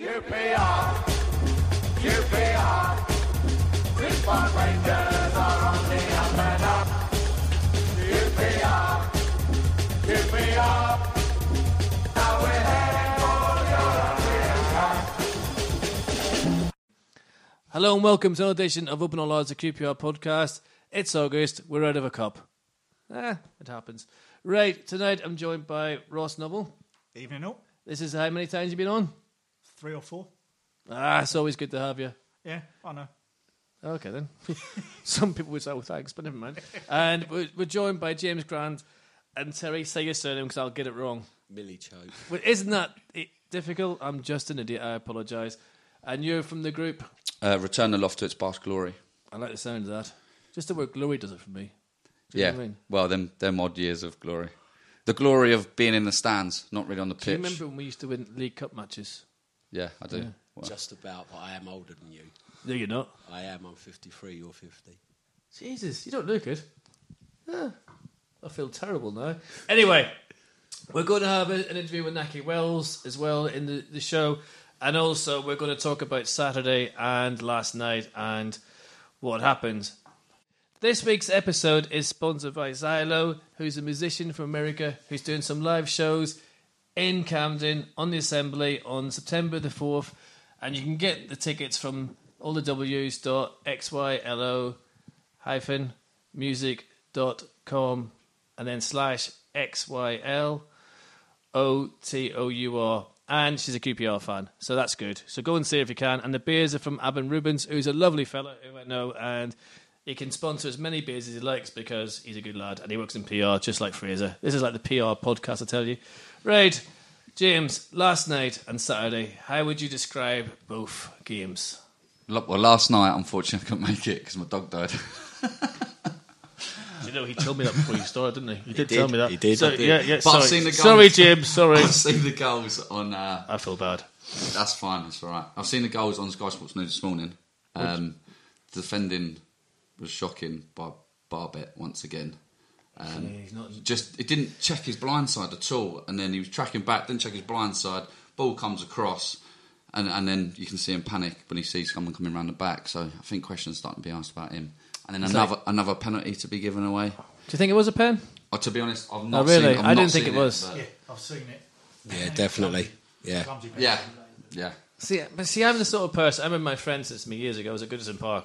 QPR, QPR, Response Rangers are on the up and up. QPR, QPR, now we're heading for European Cup. Hello and welcome to another edition of Open All Odds, a QPR podcast. It's August. We're out of a cup. Eh, it happens. Right, tonight I'm joined by Ross Noville. Evening up. This is how many times you've been on? Three or four. Ah, it's always good to have you. Yeah, I know. Okay then. Some people would say, well, thanks," but never mind. And we're, we're joined by James Grant and Terry. Say your surname because I'll get it wrong. Millichope. But isn't that i- difficult? I'm just an idiot. I apologise. And you're from the group. Uh, return the loft to its past glory. I like the sound of that. Just the word glory does it for me. Do you know Yeah. what I mean? Well, them them odd years of glory. The glory of being in the stands, not really on the pitch. Do you remember when we used to win League Cup matches? Yeah, I do. Well, Just about, but I am older than you. No, you're not. I am. I'm 53. You're 50. Jesus, you don't look it. Ah, I feel terrible now. Anyway, we're going to have a- an interview with Nahki Wells as well in the, the show. And also, we're going to talk about Saturday and last night and what happened. This week's episode is sponsored by Xylo, who's a musician from America who's doing some live shows in Camden on the Assembly on September the 4th. And you can get the tickets from all the W's.xylo hyphen music.com and then slash XYL O T O U R. And she's a QPR fan, so that's good. So go and see if you can. And the beers are from Abin Rubens, who's a lovely fella who I know, and he can sponsor as many beers as he likes because he's a good lad and he works in PR just like Fraser. This is like the PR podcast, I tell you. Right, James, last night and Saturday, how would you describe both games? Well, last night, unfortunately, I couldn't make it because my dog died. You know, he told me that before you started, didn't he? He did, did, tell me that. he did, So, did. Yeah, yeah. But sorry. I've seen the goals. sorry, James. Sorry. I've seen the goals on. Uh, I feel bad. that's fine. That's all right. I've seen the goals on Sky Sports News this morning. Um, defending was shocking by Barbet once again. Um, he's not- just it didn't check his blind side at all, and then he was tracking back, didn't check his blind side. Ball comes across, and and then you can see him panic when he sees someone coming around the back. So I think questions starting to be asked about him. And then Is another that- another penalty to be given away. Do you think it was a pen? Oh, to be honest, I've Oh, not really? seen. I've I didn't think seen it was. but- Yeah, I've seen it. Yeah, definitely. Yeah. Yeah, yeah. See, but see, I'm the sort of person. I remember my friend said to me years ago. I was at Goodison Park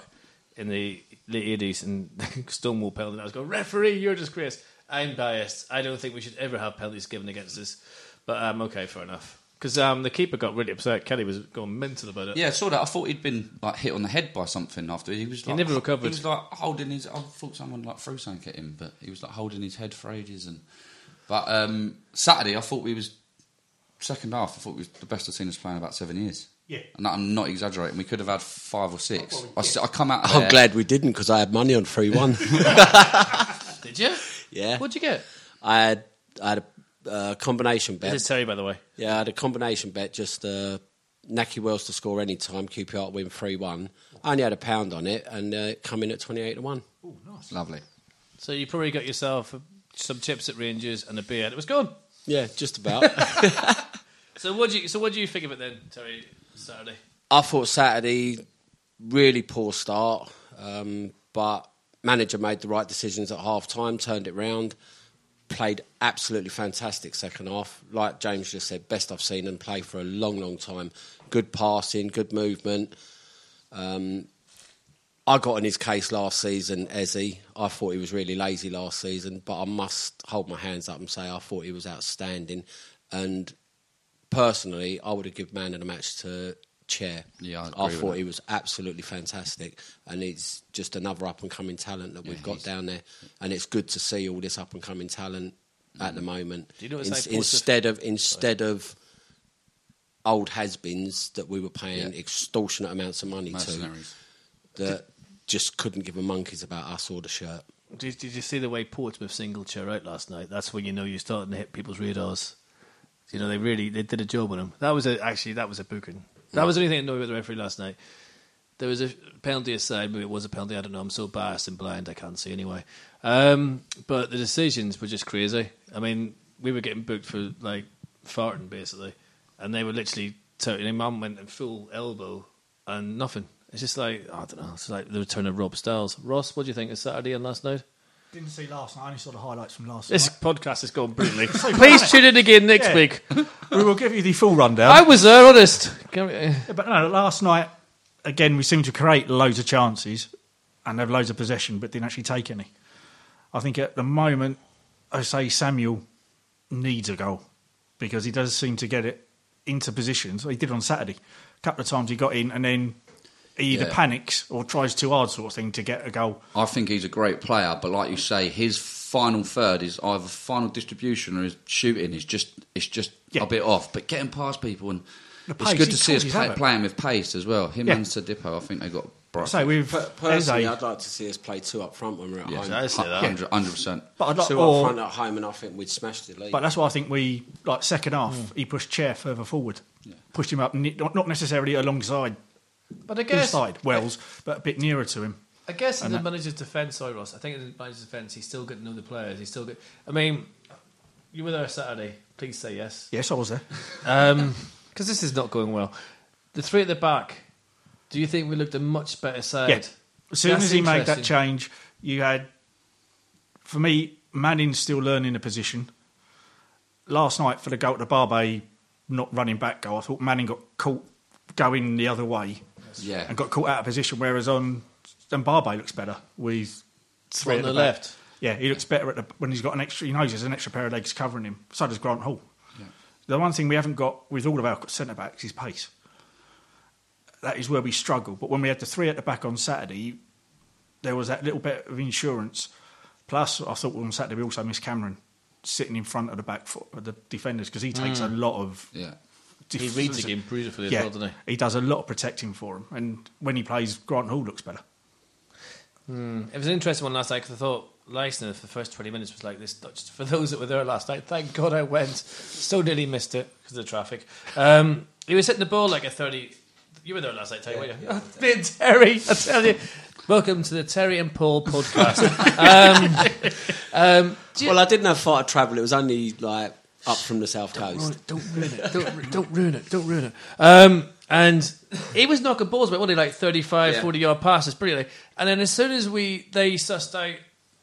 in the late '80s, and Stonewall penalty. And I was going, referee, you're disgrace. I'm biased. I don't think we should ever have penalties given against us. But um, okay, fair enough. Because um, the keeper got really upset. Kelly was going mental about it. Yeah, I saw that. I thought he'd been like hit on the head by something after he was. Like, never recovered. He was like holding his. I thought someone like threw something at him, but he was like holding his head for ages. And but um, Saturday, I thought we was second half. I thought we was the best I've seen us play in about seven years. Yeah. and I'm not exaggerating. We could have had five or six. Oh, well, I, s- I come out. Of I'm there- glad we didn't because I had money on 3 1. Did you? yeah. What'd you get? I had, I had a uh, combination bet. This is Terry, by the way. Yeah, I had a combination bet, just uh, Nahki Wells to score any time, QPR to win 3 1. I only had a pound on it and uh, it come in at 28 to 1. Ooh, nice. Lovely. So you probably got yourself some chips at Rangers and a beer, and it was gone. Yeah, just about. So what do you? So what do you think of it then, Terry? Saturday. I thought Saturday, really poor start, um, but manager made the right decisions at half time, turned it round, played absolutely fantastic second half. Like James just said, best I've seen him play for a long, long time. Good passing, good movement. Um, I got in his case last season, Eze. I thought he was really lazy last season, but I must hold my hands up and say I thought he was outstanding. And personally, I would have given man of the match to Chair. Yeah, I I, agree with thought that. he was absolutely fantastic, and it's just another up and coming talent that we've Yeah, got down there, and it's good to see all this up and coming talent at the mm. moment. Do you know what's In- like instead of instead of old has-beens that we were paying Yeah. extortionate amounts of money to Mercenaries. that just couldn't give a monkeys about us or the shirt. Did, did you see the way Portsmouth singled Chair out last night? That's when you know you're starting to hit people's radars. You know they really they did a job on him. That was a, actually that was a booking. That was the only thing me about the referee last night. There was a penalty aside, maybe it was a penalty. I don't know. I'm so biased and blind, I can't see anyway. Um, but the decisions were just crazy. I mean, we were getting booked for like farting basically, and they were literally Totally, mum went in full elbow and nothing. It's just like I don't know. It's like the return of Rob Styles. Ross, what do you think of Saturday and last night? Didn't see last night. I only saw the highlights from last night. This night. podcast has gone brilliantly. Please tune in again next Yeah. week. we will give you the full rundown. I was there, honest. Can we- Yeah, But no, last night, again, we seemed to create loads of chances and have loads of possession, but didn't actually take any. I think at the moment, I say Samuel needs a goal because he does seem to get it into positions. He did on Saturday. A couple of times he got in and then he either Yeah. panics or tries too hard, sort of thing, to get a goal. I think he's a great player, but like you say, his final third is either final distribution or his shooting is just it's just Yeah. a bit off. But getting past people and The it's good to see us torches play, playing with pace as well. Him Yeah. and Sadipo, I think they got bright. So we've personally, Eze, I'd like to see us play two up front when we're at yeah, home. I say that. hundred percent. but I'd like, Two or- up front at home, and I think we'd smash the league. But that's why I think we, like second half, Hmm. he pushed Chair further forward, pushed him up, not not necessarily alongside But I his guess side Wells, but a bit nearer to him. I guess in And the that- manager's defence, sorry Ross, I think in the manager's defence, he's still getting to know the players. He's still got. I mean, you were there Saturday. Please say yes, Yes, I was there. Um, because this is not going well. The three at the back. Do you think we looked a much better side? Yeah. As soon That's as he made that change, you had, for me, Manning's still learning the position. Last night for the goal to Barbet, not running back goal, I thought Manning got caught going the other way Yeah, and got caught out of position. Whereas on, and Barbet looks better with three On at the back. left. Yeah, he looks better at the, when he's got an extra. He knows there's an extra pair of legs covering him. So does Grant Hall. The one thing we haven't got with all of our centre backs is pace. That is where we struggle. But when we had the three at the back on Saturday, there was that little bit of insurance. Plus, I thought on Saturday we also missed Cameron sitting in front of the back foot of the defenders because he takes mm. a lot of. yeah. Def- He reads the game beautifully as yeah, well, doesn't he? he does a lot of protecting for him, and when he plays, Grant Hall looks better. It was an interesting one last night because I thought Leistner for the first 20 minutes was like this. Just for those that were there last night, thank God I went. So nearly missed it because of the traffic. Um, he was hitting the ball like a 30. You were there last night, Terry, weren't you? Me and Terry, I tell you. Welcome to the Terry and Paul podcast. um, um, you- well, I didn't have far to travel. It was only like up from the south coast. Don't ruin it. Don't, ru- don't ruin it. Don't ruin it. Um, and he was knocking balls, but only like 35, Yeah. 40 yard passes, brilliantly. And then as soon as we they sussed out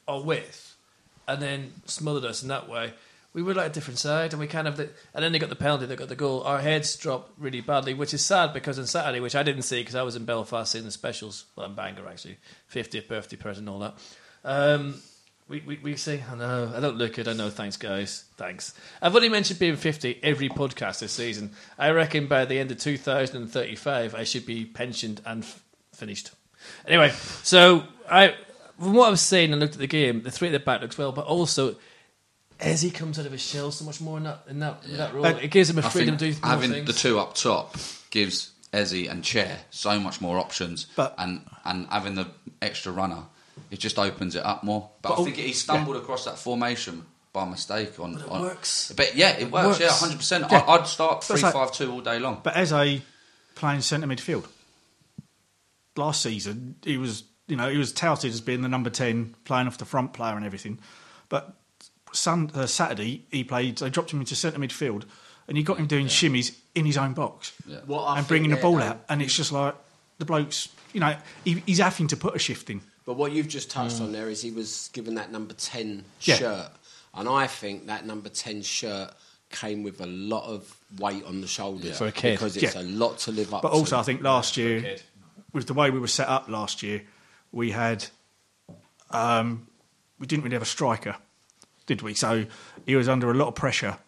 our width and then smothered us in that way, we were like a different side. And we kind of, and then they got the penalty, they got the goal. Our heads dropped really badly, which is sad because on Saturday, which I didn't see because I was in Belfast seeing the specials, well, in Bangor actually, 50th birthday present and all that. Um, we, we, we say, I know, I don't look it, I know, thanks guys, thanks. I've only mentioned being 50 every podcast this season. I reckon by the end of 2035, I should be pensioned and f- finished. Anyway, so I, from what I was saying and looked at the game, the three at the back looks well, but also as he comes out of his shell so much more in that, in that, in that role, it gives him a I freedom think to do more having things. the two up top gives Eze and Chair so much more options, But- and and having the extra runner, it just opens it up more. But, But I think he stumbled across that formation by mistake on. it on works. But yeah, it works. Yeah, works. hundred percent. Yeah. I'd start three like, five two all day long. But as a playing centre midfield, last season he was, you know, he was touted as being the number ten, playing off the front player and everything. But Sun, uh, Saturday he played. They dropped him into centre midfield, and you got him doing shimmies in his own box What and bringing the ball out. And it's just like the blokes, you know, he, he's having to put a shift in. But what you've just touched on there is he was given that number 10 Yeah. shirt. And I think that number 10 shirt came with a lot of weight on the shoulders. For a kid. Because it's Yeah. a lot to live up But to. also, I think last year, with the way we were set up last year, we had um, we didn't really have a striker, did we? So he was under a lot of pressure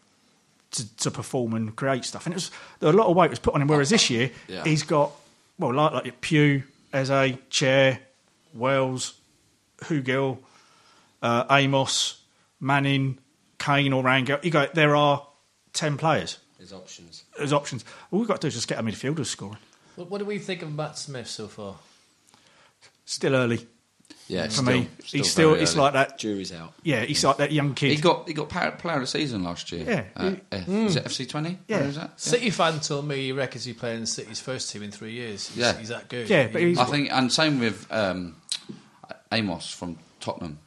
to, to perform and create stuff, and it was there a lot of weight was put on him. Whereas this year, Yeah. he's got well, like like Pugh, as a chair, Wells, Hugill, uh, Amos, Manning, Kane, or Rangel. You go. There are ten players There's options. There's options. All we've got to do is just get our midfielders scoring. What, what do we think of Matt Smith so far? Still early Yeah, for still, me. he's still. It's early. like that. Jury's out. Yeah, he's like that young kid. He got he got player, player of the season last year. Yeah. Uh, He- F- is it FC Twente? Yeah. Where is that? City fan told me he reckons he's playing City's first team in three years. He's, Yeah. he's that good. Yeah, but he's- I think, and same with um, Amos from Tottenham.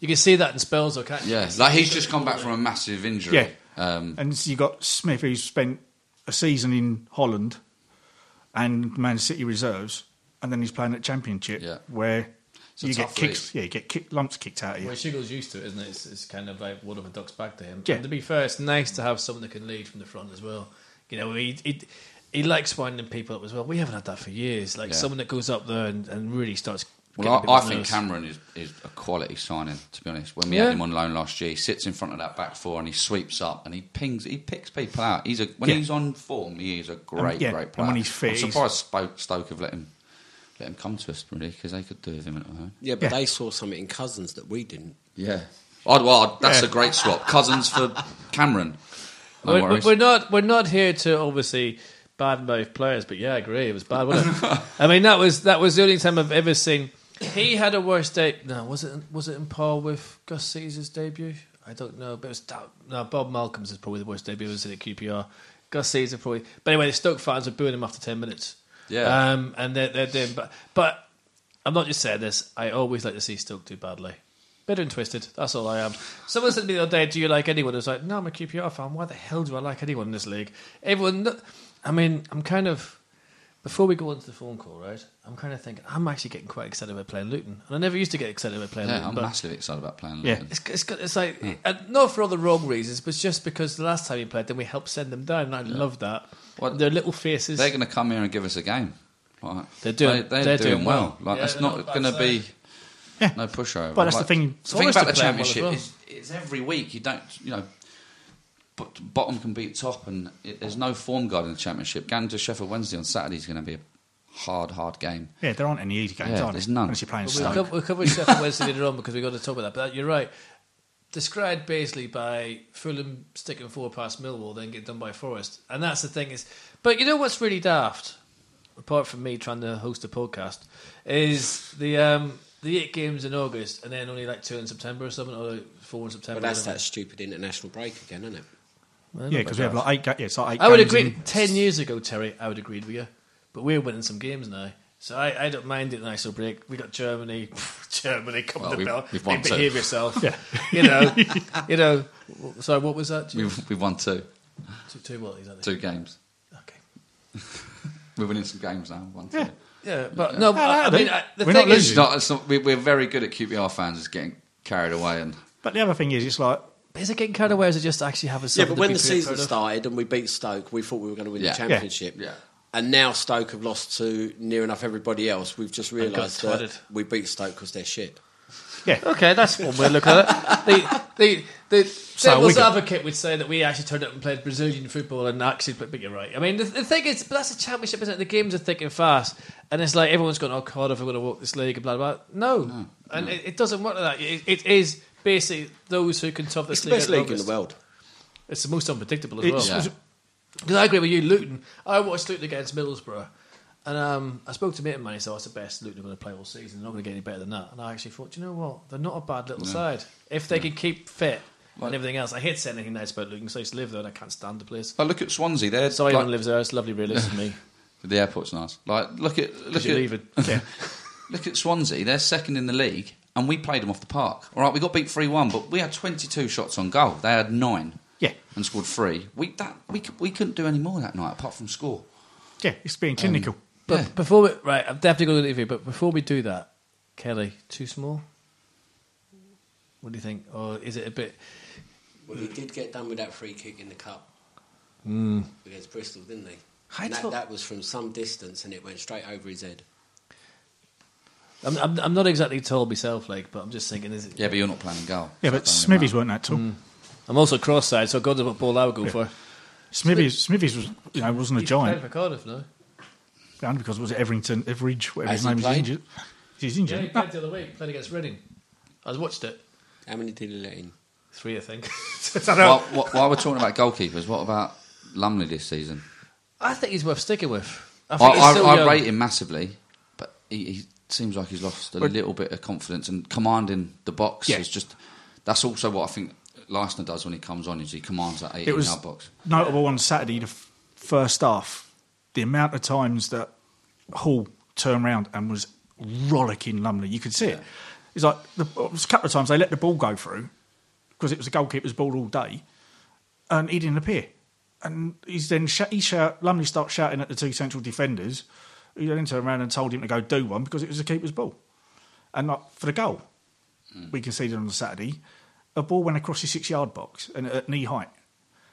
you can see that in spells, okay? can't? Yeah, like he's just come back from a massive injury. Yeah. Um, and so you got Smith, who's spent a season in Holland and Man City reserves, and then he's playing at Championship Yeah. where a you get tough kicks. Yeah, you get kick, lumps kicked out of you. Well, Shiggle's used to it, isn't it? It's, it's kind of like one of a duck's back to him. Yeah. And to be fair, it's nice to have someone that can lead from the front as well. You know, he he, he likes winding people up as well. We haven't had that for years. Like Yeah. someone that goes up there and, and really starts. Well, I, I think. Cameron is, is a quality signing. To be honest, when we Yeah. had him on loan last year, he sits in front of that back four and he sweeps up and he pings, he picks people out. He's a when Yeah. he's on form, he is a great, yeah, great and player. when he's fit, I'm surprised Stoke, Stoke have let him let him come to us really because they could do with him at home. Yeah, but Yeah. they saw something in Cousins that we didn't. Yeah, I'd, well, I'd- that's Yeah. a great swap. Cousins for Cameron. No we're, worries. we're not we're not here to obviously bad badmouth players, but yeah, I agree. It was bad, wasn't it? I mean, that was that was the only time I've ever seen. He had a worse day. No, was it was it in par with Gus Caesar's debut? I don't know, but it was that- no. Bob Malcolm's is probably the worst debut. Was it at QPR? Gus Caesar probably. But anyway, the Stoke fans were booing him after ten minutes. Yeah. um, and they're, they're doing. But but I'm not just saying this. I always like to see Stoke do badly. Bitter and twisted. That's all I am. Someone said to me the other day, "Do you like anyone?" I was like, "No, I'm a QPR fan. Why the hell do I like anyone in this league?" Everyone. I mean, I'm kind of. Before we go into the phone call, right? I'm kind of thinking I'm actually getting quite excited about playing Luton, and I never used to get excited about playing yeah, Luton. I'm but massively excited about playing. Yeah. Luton. it's, it's, got- it's like, and uh, not for all the wrong reasons, but just because the last time we played them, we helped send them down, and I love that. Well, Their little faces. They're going to come here and give us a game. Right. They're doing- They, are they're doing, doing well. well. Like Yeah, it's not, not going to be. Yeah. no pushover. But that's the thing- The thing about the playing well championship well. is it's every week. You don't, you know, but bottom can beat top, and it, there's no form guide in the championship. Going to Sheffield Wednesday on Saturday is going to be a hard, hard game. Yeah, there aren't any easy games, Yeah, are there? there's none. Unless you're playing But we'll, Stoke. cover, we'll cover Sheffield Wednesday later on because we've got to talk about that. But you're right. Described basically by Fulham sticking four past Millwall, then get done by Forest. And that's the thing is. But you know what's really daft, apart from me trying to host a podcast, is the um, the eight games in August and then only like two in September or something, or four in September. But that's or that stupid international break again, isn't it? Well, Yeah, because we have like eight. Ga- yeah, it's like eight I would games agree. in- Ten years ago, Terry, I would agree with you. But we're winning some games now. So I, I don't mind it. Nice little break. We got Germany. Germany, come Well, to we've- bell. we've won two. behave yourself. Yeah. You know. you know. Sorry, what was that? Jim? We've, we've won two, Two, two what exactly? two games. Okay. We're winning some games now. One, two. Yeah. Yeah, but no. I, I mean, I, the we're thing not is, It's not, it's not, we, we're very good at QPR fans just getting carried away and But the other thing is, it's like is it getting carried away? Or is it just actually having Yeah, something but to when be the season started and we beat Stoke, we thought we were going to win Yeah. the championship. Yeah. And now Stoke have lost to near enough everybody else. We've just realised that twatted. we beat Stoke because they're shit. yeah, Okay, that's one way to look at it. The the the So devil's Wigan- advocate would say that we actually turned up and played Brazilian football and actually, but, but you're right. I mean, the, the thing is, but that's a championship, isn't it? The games are thick and fast, and it's like everyone's going, "Oh, Cardiff are going to walk this league," and blah blah. blah. No, mm. and It, it doesn't work like that. It, it is basically those who can top this It's the league. best out league in the world. It's the most unpredictable as it's, well. Yeah. Because I agree with you, Luton. I watched Luton against Middlesbrough, and um, I spoke to a mate of mine. He said, oh, "It's the best Luton are going to play all season. They're not going to get any better than that." And I actually thought, "Do you know what? They're not a bad little side if they can keep fit Like- and everything else." I hate saying anything nice about Luton because I used to live there and I can't stand the place. But look at Swansea. They're Sorry, like, anyone lives there. It's lovely, really. Listen to me. the airport's nice. Like look at look at you're leaving. yeah. look at Swansea. They're second in the league, and we played them off the park. All right, we got beat three one, but we had twenty two shots on goal. They had nine Yeah, and scored three. We that we we couldn't do any more that night apart from score. yeah, it's being clinical. But Yeah. before we right, I'm definitely going to the interview. But before we do that, Kelly, too small. What do you think? Or is it a bit? Well, he did get done with that free kick in the cup Mm. against Bristol, didn't he? I that, thought- that was from some distance and it went straight over his head. I'm, I'm, I'm not exactly tall myself, like, but I'm just thinking, is it? Yeah, but you're not playing goal. Yeah, but it don't really Smithies weren't that tall. Mm. I'm also cross-side, so God knows what ball I would go for. Smithies, Smithies was, you know, wasn't a He's giant. for Cardiff now. Only because was it Everington, Everidge, whatever Has his name is, played? injured. He's Yeah, injured. he played the other week. Played against Reading. I was watched it. How many did he let in? Three, I think. While, while- while we're talking about goalkeepers, what about Lumley this season? I think he's worth sticking with. I I, think he's I, still I rate him massively, but he, he seems like he's lost a little bit of confidence and commanding the box Yeah. is just. That's also what I think Leistner does when he comes on. Is he commands that 18 It was box. notable on Saturday, the f- first half, the amount of times that Hall turned around and was rollicking Lumley. You could see it. It's like the, it was a couple of times they let the ball go through because it was the goalkeeper's ball all day, and he didn't appear. and he's then sh- he shout Lumley starts shouting at the two central defenders. He then turned around and told him to go do one because it was a keeper's ball, and not for the goal. Hmm. We conceded on the Saturday. A ball went across the six-yard box and at knee height.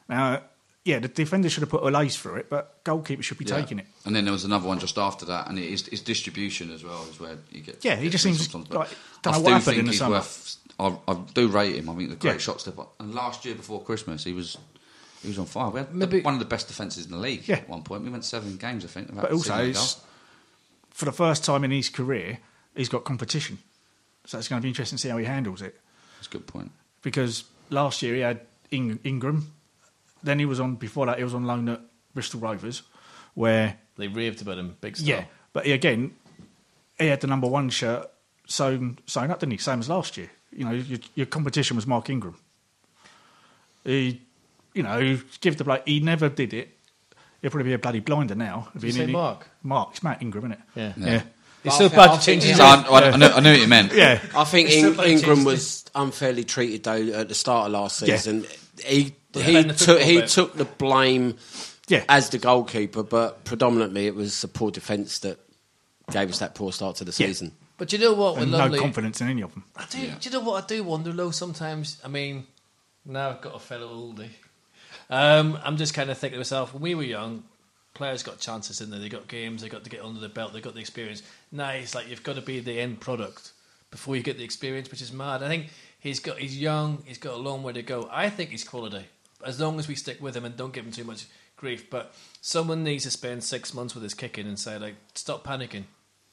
Now, yeah, the defender should have put a lace through it, but goalkeeper should be Yeah. taking it. And then there was another one just after that, and it is his distribution as well is where you get. Yeah, he just seems like- don't I know what do happened think in the he's summer. worth. I, I do rate him. I think the great Yeah. shot stepper. And last year before Christmas, he was he was on fire. We had Maybe- one of the best defences in the league Yeah. at one point. We went seven games, I think. But also, conceding a goal. it's, for the first time in his career, he's got competition. So it's going to be interesting to see how he handles it. That's a good point. Because last year he had Ing- Ingram, then he was on before that he was on loan at Bristol Rovers, where They raved about him, big style. yeah, but he, again he had the number one shirt sewn sewn up, didn't he? Same as last year. You know, your, your competition was Mark Ingram. He, you know, give the bloke. He never did it. He'll probably be a bloody blinder now. If Did you say needed- Mark? Mark, it's Matt Ingram, isn't it? Yeah. yeah. He's But so I bad think- I to change think his So name. I, I, I, know, I knew what you meant. Yeah. I think It's still In- bloody Ingram was unfairly treated though at the start of last Yeah. season. He But he then the took football he bit. took the blame Yeah. as the goalkeeper, but predominantly it was the poor defence that gave us that poor start to the Yeah. season. But you know what? With and no Lumley, confidence in any of them. I do, Yeah. do you know what I do wonder though? Sometimes, I mean, now I've got a fellow oldie. Um, I'm just kind of thinking to myself, when we were young, players got chances in there. They got games. They got to get under the belt. They got the experience. Now it's like you've got to be the end product before you get the experience, which is mad. I think he's got. He's young. He's got a long way to go. I think he's quality. As long as we stick with him and don't give him too much grief, but someone needs to spend six months with his kicking and say like, stop panicking.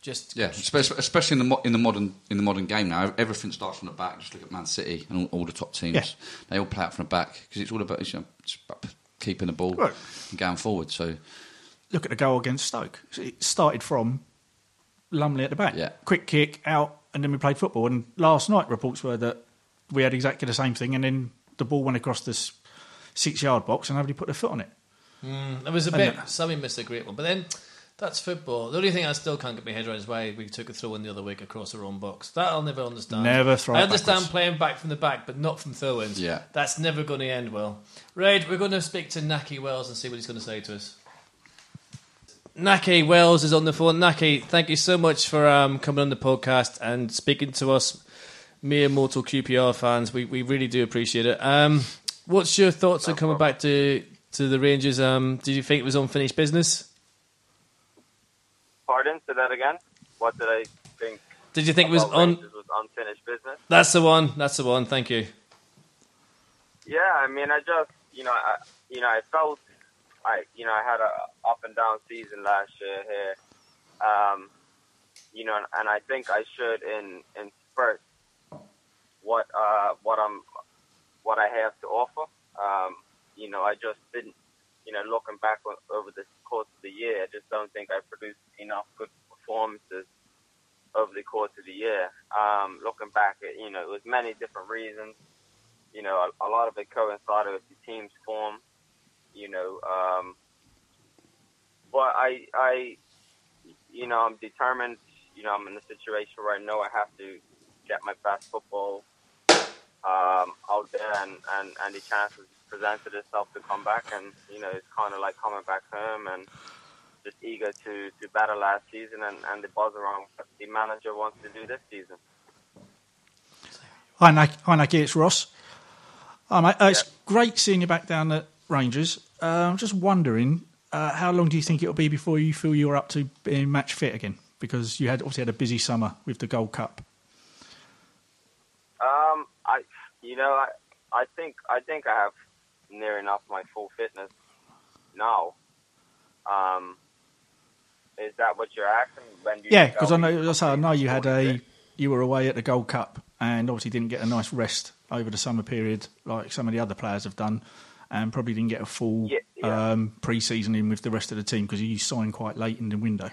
Just Yeah, especially, especially in the mo- in the modern in the modern game now, everything starts from the back. Just look at Man City and all, all the top teams; Yeah. they all play out from the back because it's all about, you know, it's about keeping the ball Right. and going forward. So Look at the goal against Stoke. It started from Lumley at the back. Yeah. Quick kick out, and then we played football. And last night, reports were that we had exactly the same thing, and then the ball went across this six yard box, and nobody put their foot on it. Hmm, it was a And bit. that- Sammy missed a great one, but then that's football. The only thing I still can't get my head around is why we took a throw in the other week across our own box. That I'll never understand. Never throw in. I understand backwards. playing back from the back, but not from throw-ins. Yeah. that's never going to end well. Right, we're going to speak to Nahki Wells and see what he's going to say to us. Nahki Wells is on the phone. Nahki, thank you so much for um, coming on the podcast and speaking to us, mere mortal QPR fans. We we really do appreciate it. Um, what's your thoughts on coming back to to the Rangers? Um, did you think it was unfinished business? Pardon? Say that again. What did I think? Did you think it was? Rangers was unfinished business? That's the one. That's the one. Thank you. Yeah, I mean, I just, you know, I, you know, I felt, I, you know, I had a up and down season last year here, um, you know, and I think I should in in spurts what uh what I'm what I have to offer. Um, you know, I just didn't, you know, looking back over the course of the year, I just don't think I produced enough good performances over the course of the year. Um, looking back at, you know, it was many different reasons. You know, a, a lot of it coincided with the team's form. You know, um, but I, I, you know, I'm determined. You know, I'm in a situation where I know I have to get my best football um, out there, and, and, and the chance has presented itself to come back, and you know, it's kind of like coming back home, and just eager to to better last season, and, and the buzz around what the manager wants to do this season. Hi, Nahki. Hi, Nahki. It's Ross. Hi, mate. Uh, It's great seeing you back down at Rangers. Uh, I'm just wondering, uh, how long do you think it'll be before you feel you're up to being match fit again? Because you had obviously had a busy summer with the Gold Cup. Um, I, you know, I, I think I think I have near enough my full fitness now. Um, is that what you're asking? When you Yeah, because I know, I know you had a you were away at the Gold Cup and obviously didn't get a nice rest over the summer period like some of the other players have done, and probably didn't get a full Yeah, yeah. Um, pre-season in with the rest of the team because you signed quite late in the window.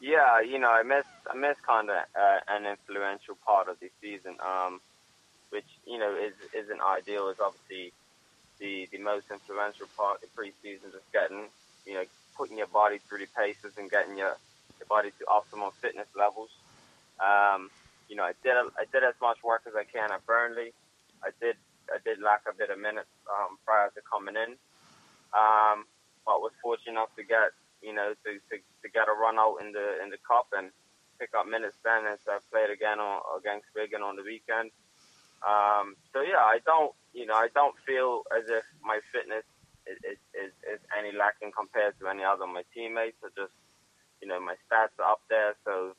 Yeah, you know, I missed I missed kind of uh, an influential part of the season, um, which you know is isn't ideal. Is obviously the the most influential part of the preseason, just getting you know putting your body through the paces and getting your your body to optimal fitness levels. Um, you know, I did I did as much work as I can at Burnley. I did I did lack a bit of minutes um, prior to coming in, Um, but was fortunate enough to get you know to, to, to get a run out in the in the cup and pick up minutes then as I played again on, against Wigan on the weekend. Um, so yeah, I don't you know I don't feel as if my fitness is, is, is, any lacking compared to any other of my teammates. I just you know my stats are up there, so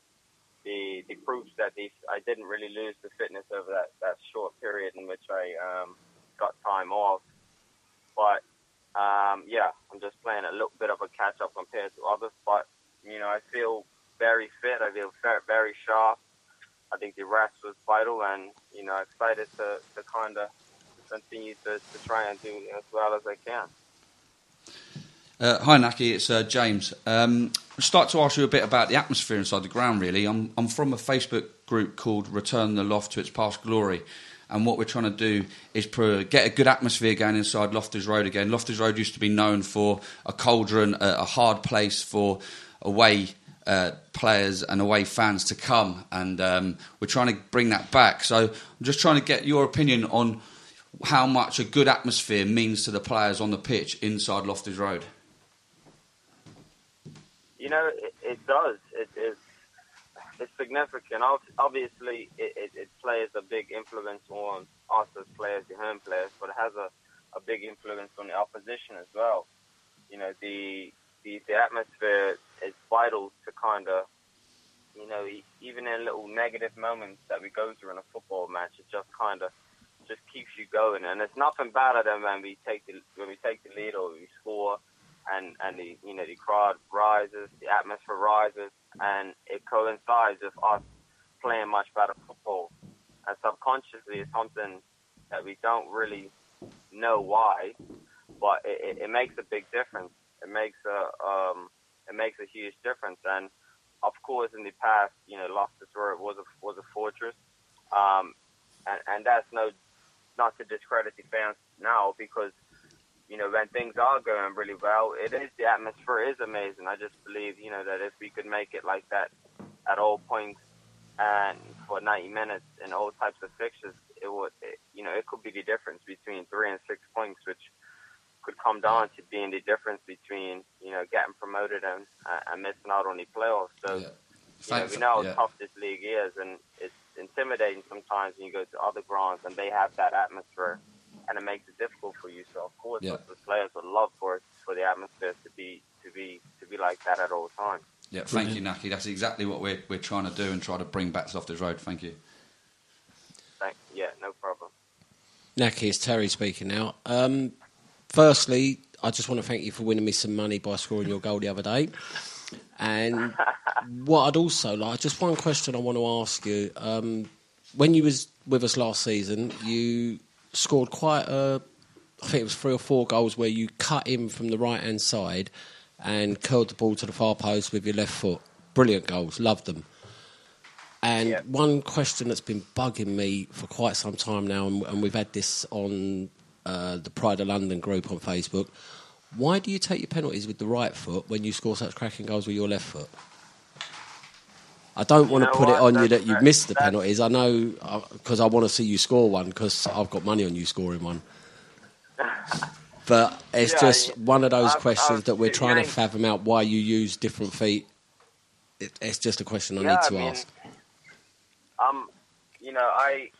the the proofs that these I didn't really lose the fitness over that, that short period in which I um, got time off. But um, yeah, I'm just playing a little bit of a catch up compared to others. But you know, I feel very fit. I feel very sharp. I think the rest was vital, and you know, excited to, to kind of continue to, to try and do as well as I can. Uh, hi, Nahki. It's uh, James. Um, I'll start to ask you a bit about the atmosphere inside the ground. Really, I'm I'm from a Facebook group called Return the Loft to its past glory, and what we're trying to do is get a good atmosphere going inside Loftus Road again. Loftus Road used to be known for a cauldron, a hard place for away uh, players and away fans to come, and um, we're trying to bring that back. So I'm just trying to get your opinion on how much a good atmosphere means to the players on the pitch inside Loftus Road. You know, it, it does. It is. It's significant. Obviously, it, it, it plays a big influence on us as players, the home players, but it has a, a big influence on the opposition as well. You know, the the, the atmosphere is vital to kind of, you know, even in little negative moments that we go through in a football match, it just kind of just keeps you going. And it's nothing better than when we take the when we take the lead or we score and and the you know the crowd rises, the atmosphere rises, and it coincides with us playing much better football. And subconsciously, it's something that we don't really know why, but it, it, it makes a big difference. It makes a um, it makes a huge difference. And of course, in the past, you know, Loftus Road was a was a fortress, um, and, and that's no not to discredit the fans now because you know, when things are going really well, it is the atmosphere is amazing. I just believe, you know, that if we could make it like that at all points and for 90 minutes in all types of fixtures, it would, it, you know, it could be the difference between three and six points, which could come down to being the difference between, you know, getting promoted and, uh, and missing out on the playoffs. So, Yeah. you know, we know how yeah. tough this league is, and it's intimidating sometimes when you go to other grounds and they have that atmosphere, and it makes it difficult for you. So of course, Yeah. the players would love for it, for the atmosphere to be to be to be like that at all times. Yeah, thank you, Nahki. That's exactly what we're, we're trying to do and try to bring back to Loftus Road. Thank you. Thank, yeah, no problem. Nahki, it's Terry speaking now. Um, firstly, I just want to thank you for winning me some money by scoring your goal the other day. And what I'd also like, just one question I want to ask you. Um, when you was with us last season, you scored quite a, I think it was three or four goals where you cut in from the right hand side and curled the ball to the far post with your left foot. Brilliant goals, loved them. And Yeah. one question that's been bugging me for quite some time now, and, and we've had this on uh, the Pride of London group on Facebook. Why do you take your penalties with the right foot when you score such cracking goals with your left foot? I don't want to put it what? on you that you that- missed the penalties. I know because I want to see you score one because I've got money on you scoring one. But it's Yeah, just one of those I've- questions I've- that we're trying to fathom out why you use different feet. It, it's just a question I Yeah, need to I mean, ask. Um, you know, I,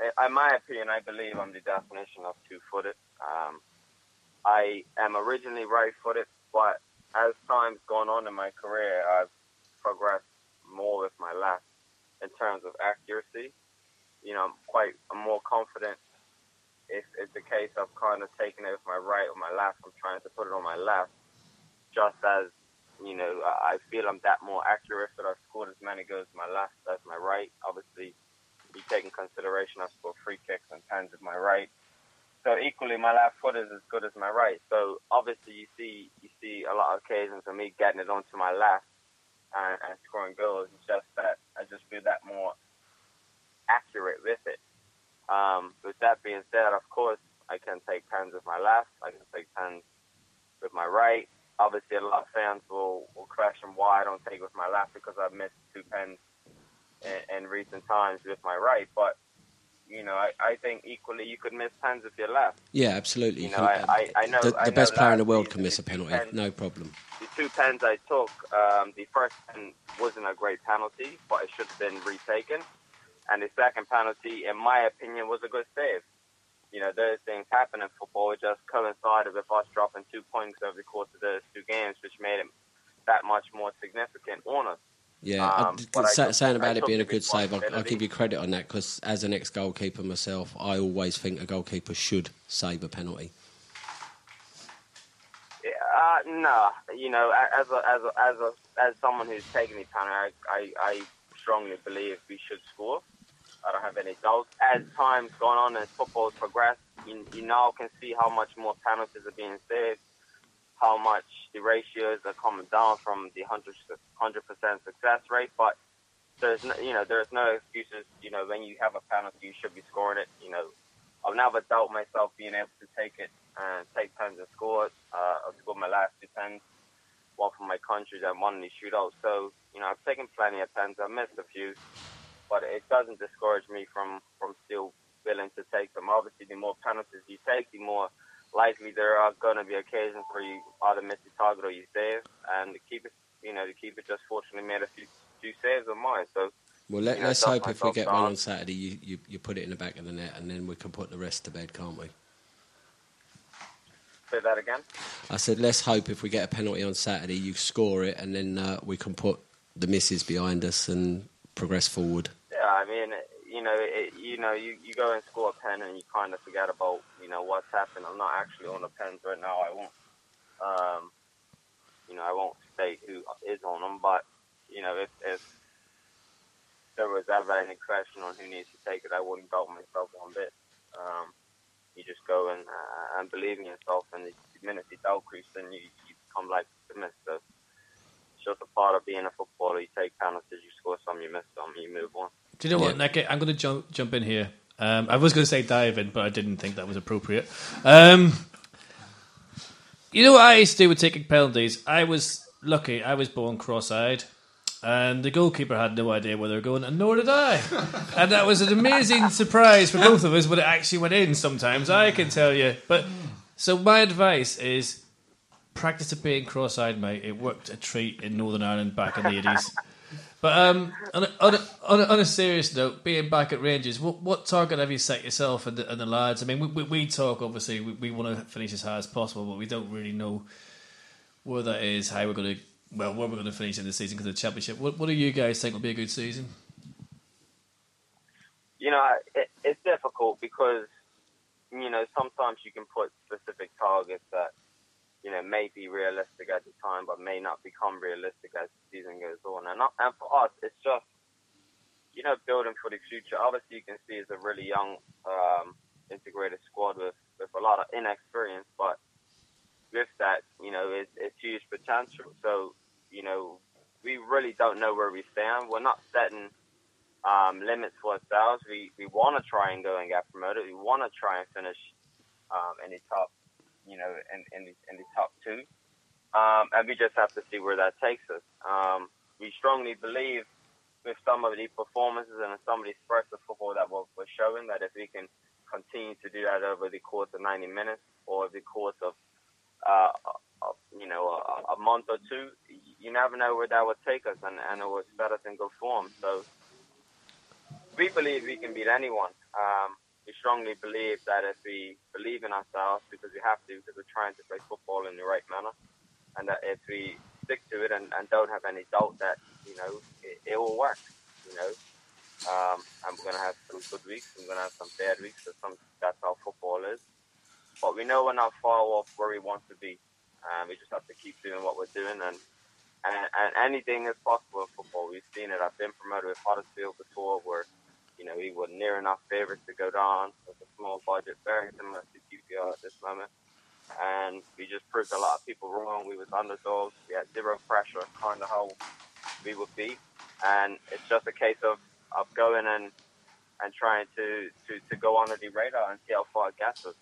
in my opinion, I believe I'm the definition of two-footed. Um, I am originally right-footed, but as time's gone on in my career, I've progressed more with my left in terms of accuracy. You know, I'm quite, I'm more confident. If it's the case of kind of taking it with my right or my left, I'm trying to put it on my left. Just as you know, I feel I'm that more accurate that I've scored as many goals my left as my right. Obviously, you take in consideration I've scored free kicks and pens with my right. So equally, my left foot is as good as my right. So obviously, you see you see a lot of occasions of me getting it onto my left and, and scoring goals. It's just that I just feel that more accurate with it. Um, with that being said, of course, I can take pens with my left. I can take pens with my right. Obviously, a lot of fans will, will question why I don't take with my left because I've missed two pens in, in recent times with my right. But you know, I, I think equally you could miss pens if you're left. Yeah, absolutely. You know, I- I- I know- the, I the know best player in the world can miss a penalty, depends. no problem. The two pens I took, um, the first pen wasn't a great penalty, but it should have been retaken. And the second penalty, in my opinion, was a good save. You know, those things happen in football. It just coincided with us dropping two points over the course of those two games, which made it that much more significant on us. Yeah, Um, I, but I sa- took- saying about it being a good save, I'll, I'll give you credit on that because as an ex-goalkeeper myself, I always think a goalkeeper should save a penalty. Yeah, Uh, no, you know, as a, as a, as a, as someone who's taken the penalty, I, I, I strongly believe we should score. I don't have any doubts. As time's gone on and football's progressed, you, you now can see how much more penalties are being saved, how much the ratios are coming down from the 100 percent success rate. But there's no, you know, there's no excuses. You know, when you have a penalty, you should be scoring it. You know, I've never doubt myself being able to take it and take pens and score it. Uh, I've scored my last two pens, one for my country and one in the shootout. So, you know, I've taken plenty of pens. I've missed a few, but it doesn't discourage me from, from still willing to take them. Obviously, the more penalties you take, the more likely there are going to be occasions where you either miss the target or you save. And the keeper, you know, the keeper just fortunately made a few, few saves of mine. So, Well, let, You know, hope if we get one on Saturday, you, you, you put it in the back of the net and then we can put the rest to bed, can't we? say that again. I said, let's hope if we get a penalty on Saturday, you score it and then uh, we can put the misses behind us and progress forward. Yeah, I mean, you know, it, you know, you, you go and score a pen and you kind of forget about, you know, what's happened. I'm not actually on the pens right now. I won't, um, you know, I won't state who is on them, but you know, if if there was ever any question on who needs to take it, I wouldn't doubt myself one bit. Um, you just go and uh, and believe in yourself, and the minute you doubt creeps, then you, you become like the miss. So it's just a part of being a footballer. You take penalties, you score some, you miss some, you move on. Do you know what, Yeah. Nick? I'm going to jump jump in here. Um, I was going to say dive in, but I didn't think that was appropriate. Um, you know what I used to do with taking penalties? I was lucky. I was born cross-eyed, and the goalkeeper had no idea where they were going, and nor did I. and that was an amazing surprise for both of us when it actually went in. Sometimes I can tell you. But so my advice is practice at being cross-eyed, mate. It worked a treat in Northern Ireland back in the eighties. But um, on, a, on, a, on, a, serious note, being back at Rangers, what, what target have you set yourself and the, and the lads? I mean, we, we, we talk, obviously, we, we want to finish as high as possible, but we don't really know where that is, how we're going to, well, where we're going to finish in the season because of the championship. What, what do you guys think will be a good season? you know, it, it's difficult because, you know, sometimes you can put specific targets that, you know, may be realistic at the time, but may not become realistic as the season goes on. And, and for us, it's just, you know, building for the future. Obviously, you can see it's a really young, um, integrated squad with, with a lot of inexperience, but with that, you know, it's, it's huge potential. So, you know, we really don't know where we stand. We're not setting um, limits for ourselves. We we want to try and go and get promoted. We want to try and finish um, in the top, you know, in in the, in the top two. Um, and we just have to see where that takes us. Um, we strongly believe with some of the performances and some of the spurts of football that we're, we're showing that if we can continue to do that over the course of 90 minutes or the course of, uh, of you know, a, a month or two, you never know where that would take us, and, and it would us in good form. So we believe we can beat anyone. Um, we strongly believe that if we believe in ourselves, because we have to, because we're trying to play football in the right manner, and that if we stick to it and, and don't have any doubt that you know it, it will work, you know. Um, and we're gonna have some good weeks, and we're gonna have some bad weeks. So some that's how football is. But we know we're not far off where we want to be. Um, we just have to keep doing what we're doing, and, and and anything is possible in football. We've seen it. I've been promoted with Huddersfield before, where you know we were near enough favourites to go down with a small budget, very similar to QPR at this moment. And we just proved a lot of people wrong. We was underdogs. We had zero pressure, kind of how we would be. And it's just a case of, of going and and trying to, to, to go under the radar and see how far it gets us.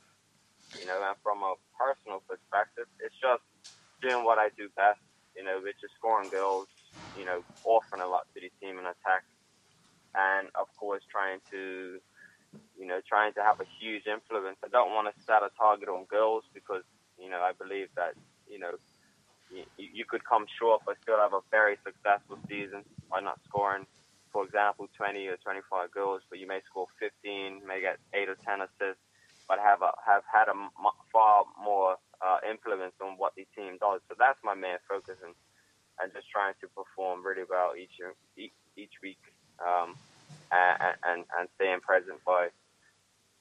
You know, and from a personal perspective, it's just doing what I do best, you know, which is scoring goals, you know, offering a lot to the team in attack. And of course, trying to you know, trying to have a huge influence. I don't want to set a target on girls because, you know, I believe that, you know, you, you could come short but still have a very successful season by not scoring, for example, 20 or 25 goals, but you may score 15, may get 8 or 10 assists, but have a, have had a m- far more uh, influence on what the team does. So that's my main focus and, and just trying to perform really well each each, each week um, and, and, and staying present by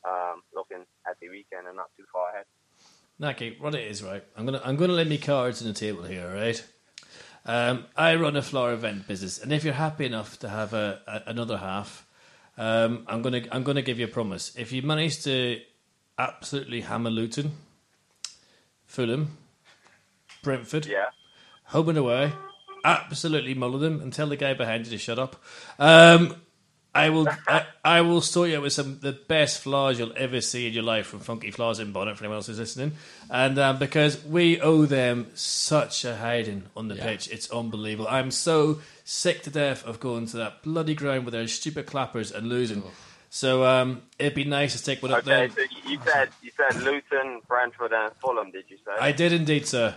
um, looking at the weekend and not too far ahead. Nahki, what it is, right? I'm gonna I'm gonna lay me cards on the table here, right? Um, I run a flower event business, and if you're happy enough to have a, a another half, um, I'm gonna I'm gonna give you a promise. If you manage to absolutely hammer Luton, Fulham, Brentford, Yeah. home and away, absolutely muller them and tell the guy behind you to shut up. Um, I will I, I will sort you out with some the best flowers you'll ever see in your life from Funky Flowers in Bonnet for anyone else who's listening, and um, because we owe them such a hiding on the pitch, it's unbelievable. I'm so sick to death of going to that bloody ground with their stupid clappers and losing. So um, it'd be nice to take one up Okay, there. so you- you said you said Luton, Brentford, and Fulham. Did you say? I did indeed, sir.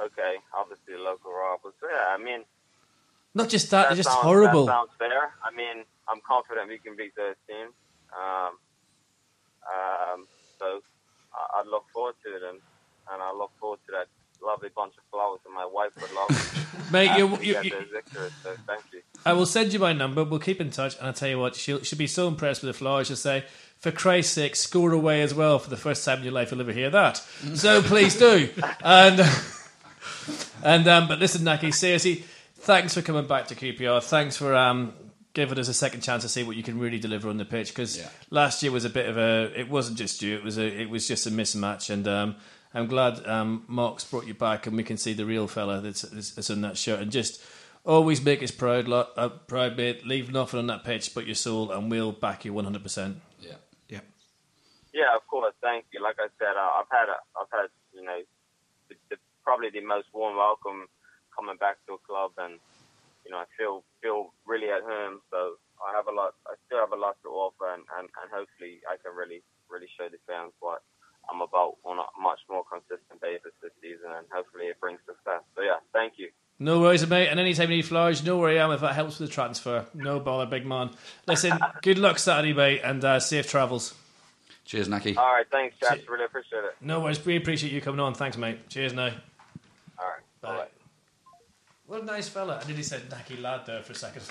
Okay, obviously local rivals. So, yeah, I mean Not just that, that it's just sounds, horrible. That sounds fair. I mean, I'm confident we can beat those teams. Um, um, so I, I look forward to them, and I look forward to that lovely bunch of flowers that my wife would love. Mate, you, you, you. So thank you. I will send you my number. We'll keep in touch, and I'll tell you what, she'll she'll be so impressed with the flowers. She'll say, "For Christ's sake, score away as well for the first time in your life you'll ever hear that." So please do. And and um, but listen, Nahki, seriously, thanks for coming back to QPR. Thanks for um giving us a second chance to see what you can really deliver on the pitch. Because Yeah. last year was a bit of a. It wasn't just you. It was a. It was just a mismatch, and um, I'm glad um, Mark's brought you back, and we can see the real fella that's, that's, that's in that shirt, and just. Always make us proud, lo- uh, proud, mate. Leave nothing on that pitch but your soul, and we'll back you 100%. Yeah. Yeah. Yeah, of course. Thank you. Like I said, uh, I've had a, I've had you know, the, the, probably the most warm welcome coming back to a club, and you know, I feel feel really at home. So I have a lot. I still have a lot to offer, and, and, and hopefully, I can really really show the fans what I'm about on a much more consistent basis this season, and hopefully, it brings success. So yeah, thank you. No worries, mate. And anytime you need flowers, you know where I am if that helps with the transfer. No bother, big man. Listen, good luck Saturday, mate, and uh, safe travels. Cheers, Nahki. All right, thanks, chaps. Really appreciate it. No worries. We appreciate you coming on. Thanks, mate. Cheers now. All right, Bye. bye. What a nice fella. I nearly said Nahki lad there for a second.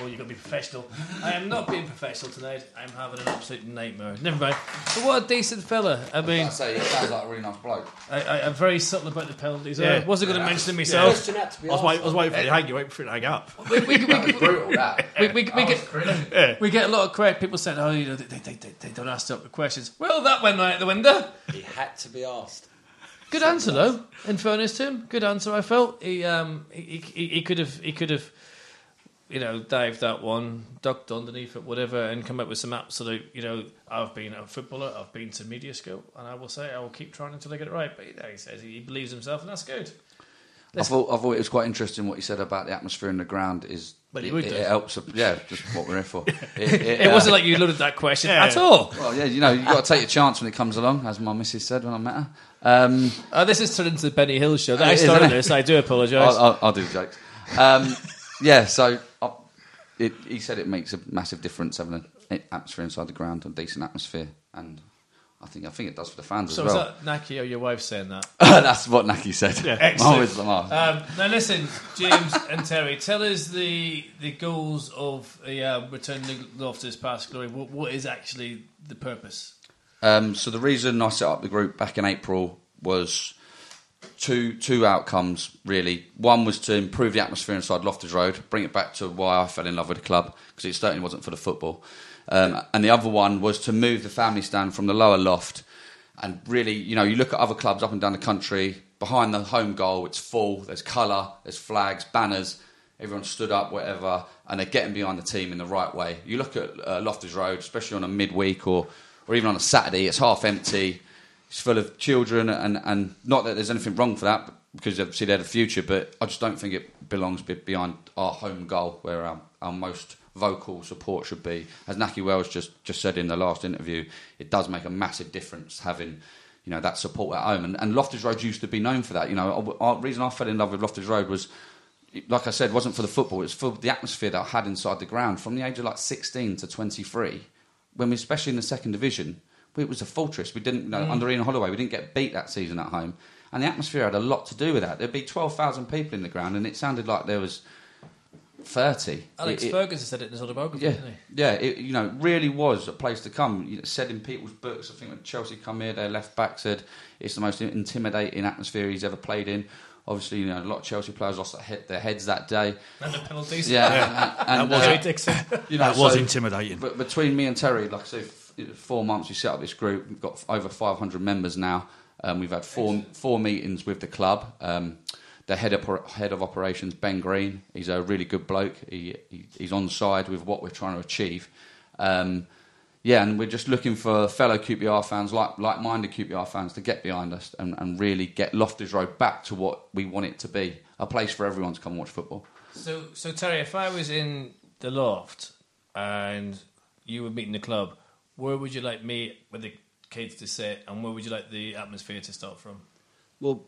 Oh, you've got to be professional. I am not being professional tonight. I'm having an absolute nightmare. Never mind. But what a decent fella. I mean, I say, he sounds like a really nice bloke. I, I, I'm very subtle about the penalties. Yeah. I wasn't going to mention it myself. Question had to be I was, asked. waiting, I was waiting for you to hang, you waiting for it to hang up. We, we, we, That was brutal, that. we, we, we, get, cringe. we get a lot of correct people saying, oh, you know, they, they, they, they don't ask the questions. Well, that went right out the window. He had to be asked. Good answer, though. In fairness to him, good answer. I felt he um he, he, he could have he could have you know dived that one, ducked underneath it, whatever, and come up with some absolute you know I've been a footballer, I've been to media school, and I will say I will keep trying until I get it right. But you know, he says he believes himself, and that's good. I thought, I thought it was quite interesting what you said about the atmosphere in the ground. Is Well, it, you would it, it helps? Yeah, just what we're here for. It, It uh, wasn't like you loaded that question Yeah. at all. Well, yeah, you know, you've got to take your chance when it comes along, as my missus said when I met her. Um, Uh, this is turned into the Benny Hill show. I started isn't this. I do apologise. I'll, I'll, I'll do the jokes. Um, yeah, so uh, it, he said it makes a massive difference having an atmosphere inside the ground, a decent atmosphere, and I think I think it does for the fans So as is well. that Nahki or your wife saying that? That's what Nahki said. Excellent. The mark. Um, now listen, James and Terry, tell us the the goals of the uh, return to Loftus past glory. What, what is actually the purpose? Um, so the reason I set up the group back in April was two two outcomes really. One was to improve the atmosphere inside Loftus Road, bring it back to why I fell in love with the club because it certainly wasn't for the football. Um, and the other one was to move the family stand from the lower loft and really, you know, you look at other clubs up and down the country. Behind the home goal, it's full. There's colour, there's flags, banners. Everyone stood up, whatever, and they're getting behind the team in the right way. You look at uh, Loftus Road, especially on a midweek or, or even on a Saturday, it's half empty. It's full of children, and, and not that there's anything wrong for that because obviously they're the future, but I just don't think it belongs behind our home goal where our, our most vocal support should be. As Nahki Wells just, just said in the last interview, it does make a massive difference having you know that support at home. And, and Loftus Road used to be known for that. You know, the reason I fell in love with Loftus Road was, like I said, wasn't for the football. It was for the atmosphere that I had inside the ground from the age of like 16 to 23. When we, especially in the second division, it was a fortress. We didn't, you know, mm. under Ian Holloway, we didn't get beat that season at home, and the atmosphere had a lot to do with that. There'd be 12,000 people in the ground, and it sounded like there was 30. Alex It- it- Ferguson said it in his autobiography, yeah, didn't he? yeah. It, you know, really was a place to come. You know, said in people's books. I think when Chelsea come here, their left back said it's the most intimidating atmosphere he's ever played in. Obviously, you know, a lot of Chelsea players lost their, head, their heads that day. And the penalties. Yeah, and, and, was uh, it. Dixon. you know, That was so- intimidating. But between me and Terry, like I say, four months we set up this group. We've got over 500 members now. Um, we've had four four meetings with the club. Um, the head of head of operations, Ben Green, he's a really good bloke. He, he he's on side with what we're trying to achieve. Um, yeah, and we're just looking for fellow QPR fans, like like-minded QPR fans, to get behind us and, and really get Loftus Road back to what we want it to be, a place for everyone to come watch football. So, so Terry, if I was in the loft and you were meeting the club, where would you like me with the kids to sit, and where would you like the atmosphere to start from? Well,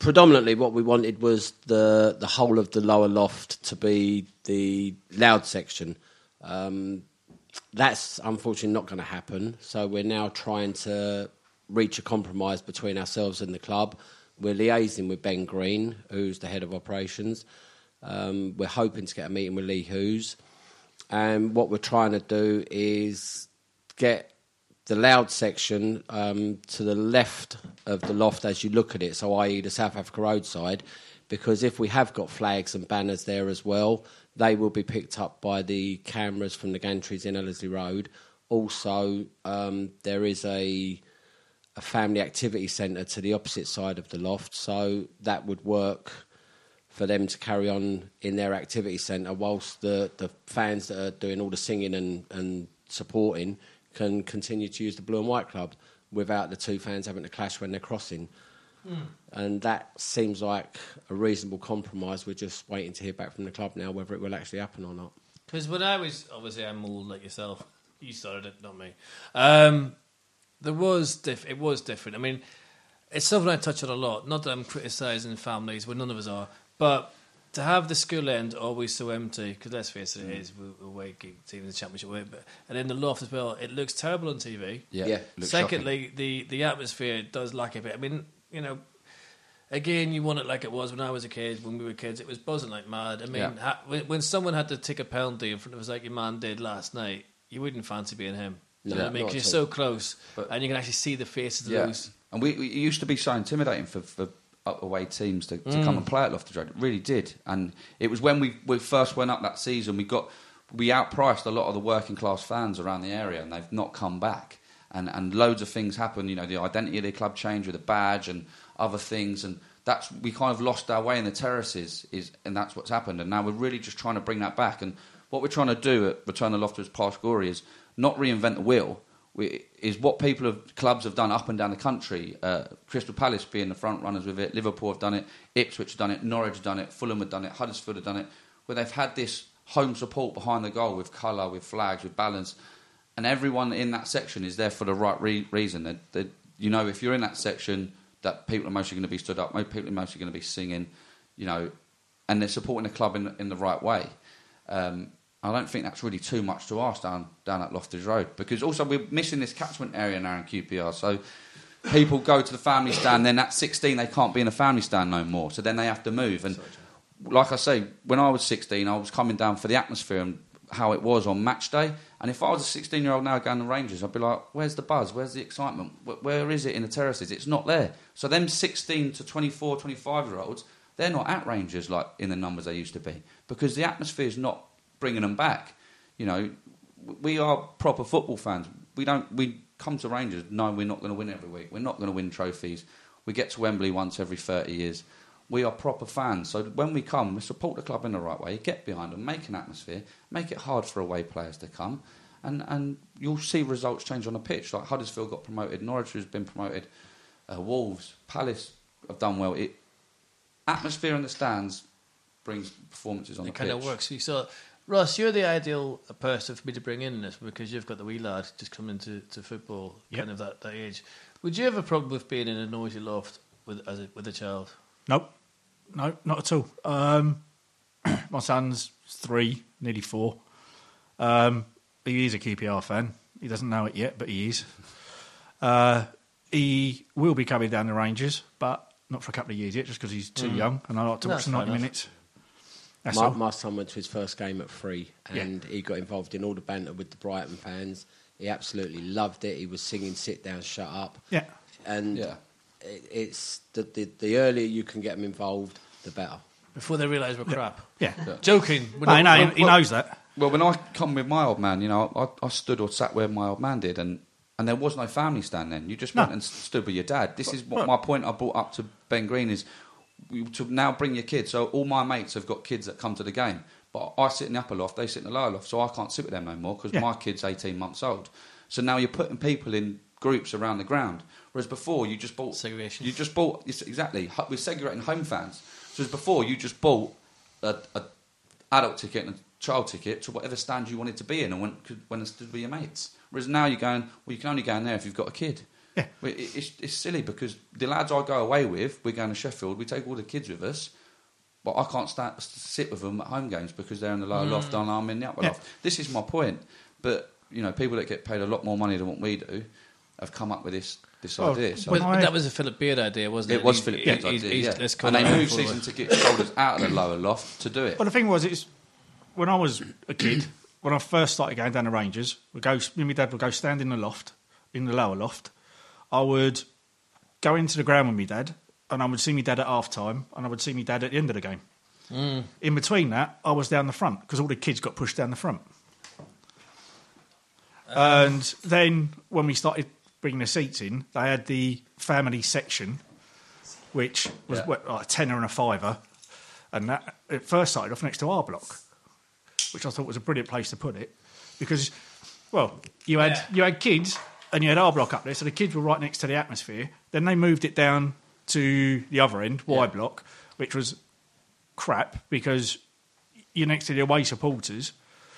predominantly what we wanted was the the whole of the lower loft to be the loud section. Um, that's unfortunately not going to happen. So we're now trying to reach a compromise between ourselves and the club. We're liaising with Ben Green, who's the head of operations. Um, we're hoping to get a meeting with Lee Hoos. And what we're trying to do is get the loud section um, to the left of the loft as you look at it, so i.e. the South Africa Road side, because if we have got flags and banners there as well, they will be picked up by the cameras from the gantries in Ellerslie Road. Also, um, there is a a family activity centre to the opposite side of the loft, so that would work for them to carry on in their activity centre, whilst the, the fans that are doing all the singing and, and supporting can continue to use the blue and white club without the two fans having to clash when they're crossing. And that seems like a reasonable compromise. We're just waiting to hear back from the club now whether it will actually happen or not. Because when I was obviously I'm old like yourself. You started it, not me. Um, there was diff- it was different. I mean, it's something I touch on a lot. Not that I'm criticising families, where none of us are, but to have the school end always so empty. Because let's face it, it is we- away team in the championship, way, but and in the loft as well. It looks terrible on TV. Yeah. looks Secondly, the the atmosphere does lack a bit. I mean, you know, again, you want it like it was when I was a kid. When we were kids, it was buzzing like mad. I mean, Yeah. ha- when, when someone had to take a penalty in front of us, like your man did last night, you wouldn't fancy being him. No, you know what I mean? not 'Cause at you're so close, But- and you can actually see the faces of Yeah, those. and we, we it used to be so intimidating for, for up away teams to, to come mm. and play at Loftus Road. It really did, and it was when we, we first went up that season. We got we outpriced a lot of the working class fans around the area, and they've not come back. And and loads of things happened. You know, the identity of the club changed with a badge and other things, and that's we kind of lost our way in the terraces. Is and that's what's happened. And now we're really just trying to bring that back. And what we're trying to do at Return of Loftus Past Glory is not reinvent the wheel. Is what people have clubs have done up and down the country. Uh, Crystal Palace being the front runners with it. Liverpool have done it. Ipswich have done it. Norwich have done it. Fulham have done it. Huddersfield have done it. Where they've had this home support behind the goal with colour, with flags, with balance, and everyone in that section is there for the right re- reason. That that you know, if you're in that section, that people are mostly going to be stood up. People are mostly going to be singing. You know, and they're supporting the club in in the right way. Um, I don't think that's really too much to ask down down at Loftus Road because also we're missing this catchment area now in QPR. So people go to the family stand, then at 16 they can't be in a family stand no more. So then they have to move. And like I say, when I was 16, I was coming down for the atmosphere and how it was on match day. And if I was a 16 year old now going to Rangers, I'd be like, where's the buzz? Where's the excitement? Wh- Where is it in the terraces? It's not there. So them 16 to 24, 25 year olds, they're not at Rangers like in the numbers they used to be because the atmosphere is not bringing them back. You know, we are proper football fans. We don't. We come to Rangers. No, we're not going to win every week. We're not going to win trophies. We get to Wembley once every thirty years. We are proper fans. So when we come, we support the club in the right way. Get behind them, make an atmosphere, make it hard for away players to come, and and you'll see results change on the pitch. Like Huddersfield got promoted, Norwich has been promoted, uh, Wolves, Palace have done well. It atmosphere in the stands brings performances on It the kind of works. You saw Ross, you're the ideal person for me to bring in this because you've got the wee lad just coming into to football, Yep. kind of that, that age. Would you have a problem with being in a noisy loft with as a, with a child? Nope. No, not at all. Um, my son's three, nearly four. Um, he is a QPR fan. He doesn't know it yet, but he is. Uh, he will be coming down the Rangers, but not for a couple of years yet, just because he's too young, and I like to No, watch the 90 enough. minutes. That's My, all. my son went to his first game at three, Yeah. and he got involved in all the banter with the Brighton fans. He absolutely loved it. He was singing "Sit down, shut up," Yeah. and Yeah. it, it's the, the the earlier you can get them involved, the better. Before they realise we're crap. Yeah. Joking. We're No, not- no, we're- he well- knows that. Well, when I come with my old man, you know, I, I stood or sat where my old man did, and, and there was no family stand then. You just No. went and stood with your dad. This is what Right. my point I brought up to Ben Green is you- to now bring your kids. So all my mates have got kids that come to the game, but I sit in the upper loft, they sit in the lower loft, so I can't sit with them no more because Yeah. my kid's 18 months old. So now you're putting people in groups around the ground, whereas before you just bought Segregation. You just bought exactly. We're segregating home fans. So as before you just bought a, a adult ticket and a child ticket to whatever stand you wanted to be in and went could, went and stood with your mates. Whereas now you're going, well, you can only go in there if you've got a kid. Yeah. It's, it's silly because the lads I go away with, we're going to Sheffield, we take all the kids with us, but I can't sta sit with them at home games because they're in the lower loft mm. and I'm in the upper Yeah. loft. This is my point. But, you know, people that get paid a lot more money than what we do have come up with this, this Well, idea. So But, When but I- that was a Philip Beard idea, wasn't it? it was He- Philip he- Beard's he's- idea, he's- yeah. let's And they moved forward. season ticket holders out of the lower loft to do it. Well, the thing was, it's when I was a kid, when I first started going down the Rangers, we go. Me and my dad would go stand in the loft, in the lower loft. I would go into the ground with my dad, and I would see my dad at half time, and I would see my dad at the end of the game. Mm. In between that, I was down the front because all the kids got pushed down the front. Uh-huh. and then when we started bringing the seats in, they had the family section, which was Yeah. what, like a tenner and a fiver, and that it first started off next to our block, which I thought was a brilliant place to put it, because, well, you had you had kids and you had our block up there, so the kids were right next to the atmosphere. Then they moved it down to the other end, Y block, which was crap because you're next to the away supporters,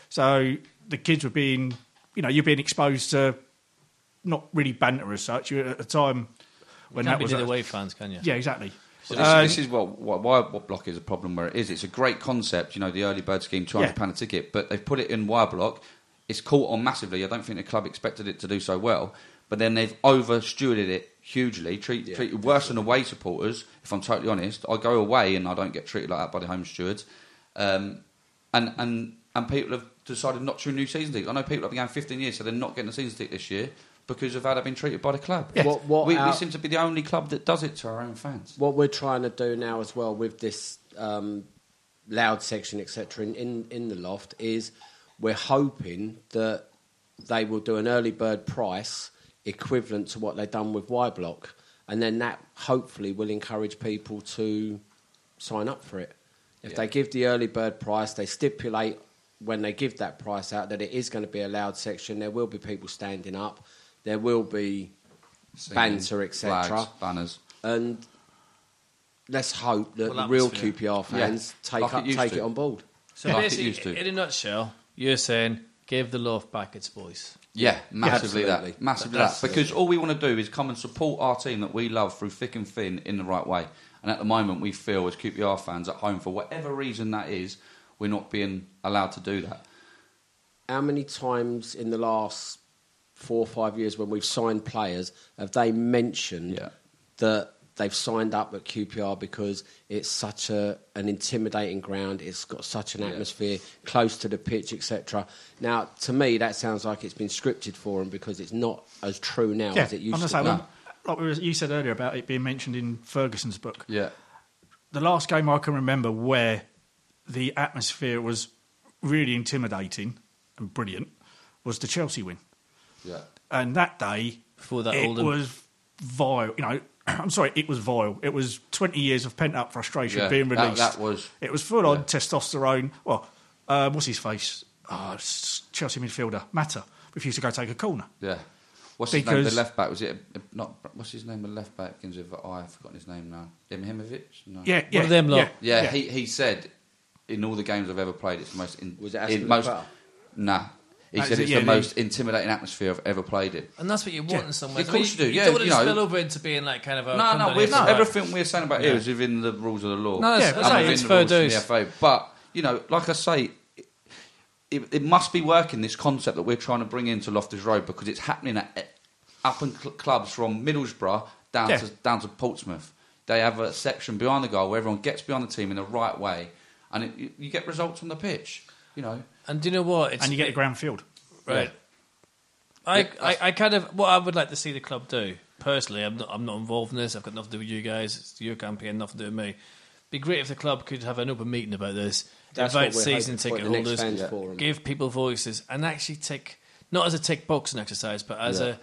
so the kids were being, you know, you're being exposed to not really banter as such. You're at a time when Can't that be was the away fans, can you? yeah, exactly. Well, this, Uh, this is what, what why what block is a problem where it is. It's a great concept, you know, the early bird scheme, trying to pan a ticket, but they've put it in wire block. It's caught on massively. I don't think the club expected it to do so well, but then they've over stewarded it hugely, treat, treated worse than away supporters. If I'm totally honest, I go away and I don't get treated like that by the home stewards, um, and and and people have decided not to renew season tickets. I know people have been going 15 years, so they're not getting a season ticket this year because of how they've been treated by the club. What- what we, we seem to be the only club that does it to our own fans. What we're trying to do now as well with this um, loud section, etc., in, in, in the loft is we're hoping that they will do an early bird price equivalent to what they've done with Y Block, and then that hopefully will encourage people to sign up for it. If Yeah. they give the early bird price, they stipulate when they give that price out that it is going to be a loud section. There will be people standing up. There will be Singing, banter, etc. banners. and let's hope that Well, the real. QPR fans Yeah, take like it up, used take to. it on board. So Like it basically, used to. in a nutshell, you're saying give the love back its voice. Yeah, massively absolutely. that. Massively That's- that. Because all we want to do is come and support our team that we love through thick and thin in the right way. And at the moment, we feel as QPR fans at home, for whatever reason that is, we're not being allowed to do that. How many times in the last four or five years when we've signed players have they mentioned Yeah. that they've signed up at QPR because it's such a an intimidating ground, it's got such an Yeah. atmosphere close to the pitch, etc. Now, to me, that sounds like it's been scripted for them because it's not as true now Yeah, as it I'm used gonna to say, be. when- like we was- you said earlier about it being mentioned in Ferguson's book. Yeah. The last game I can remember where the atmosphere was really intimidating and brilliant was the Chelsea win. Yeah. And that day, Before that, it Oldham. was vile. You know, I'm sorry, it was vile. It was 20 years of pent up frustration Yeah, being that- released. that was- It was full on yeah. testosterone. Well, uh, what's his face? Oh, Chelsea midfielder Mata refused to go take a corner. Yeah. What's his name? Because- The left back was it? Not what's his name? The left back begins with oh, I've forgotten his name now. Ibrahimovic. No. Yeah, yeah, of them lot. yeah, Yeah, yeah. He, he said in all the games I've ever played, it's the most. In, Was it in Aston most? Villa? Nah. He That said is it, it's yeah, the most intimidating atmosphere I've ever played in. And that's what you want in some ways. Of course you do, yeah, don't want you to know. spill over into being like kind of a. No, no, we're, here, right. everything we're saying about here is within the rules of the law. No, that's- Yeah, that's right, within it's the fair rules from dues. the FA. But you know, like I say, it, it must be working. This concept that we're trying to bring into Loftus Road because it's happening at up in cl- clubs from Middlesbrough down Yeah. to down to Portsmouth. They have a section behind the goal where everyone gets behind the team in the right way, and it, you, you get results on the pitch. You know, And do you know what? It's, and you get a ground field. Right. I, I, I kind of what I would like to see the club do personally. I'm not I'm not involved in this. I've got nothing to do with you guys. It's your campaign, nothing to do with me. Be great if the club could have an open meeting about this. That's invite season hoping for at ticket holders, give people voices, and actually tick not as a tick boxing exercise, but as a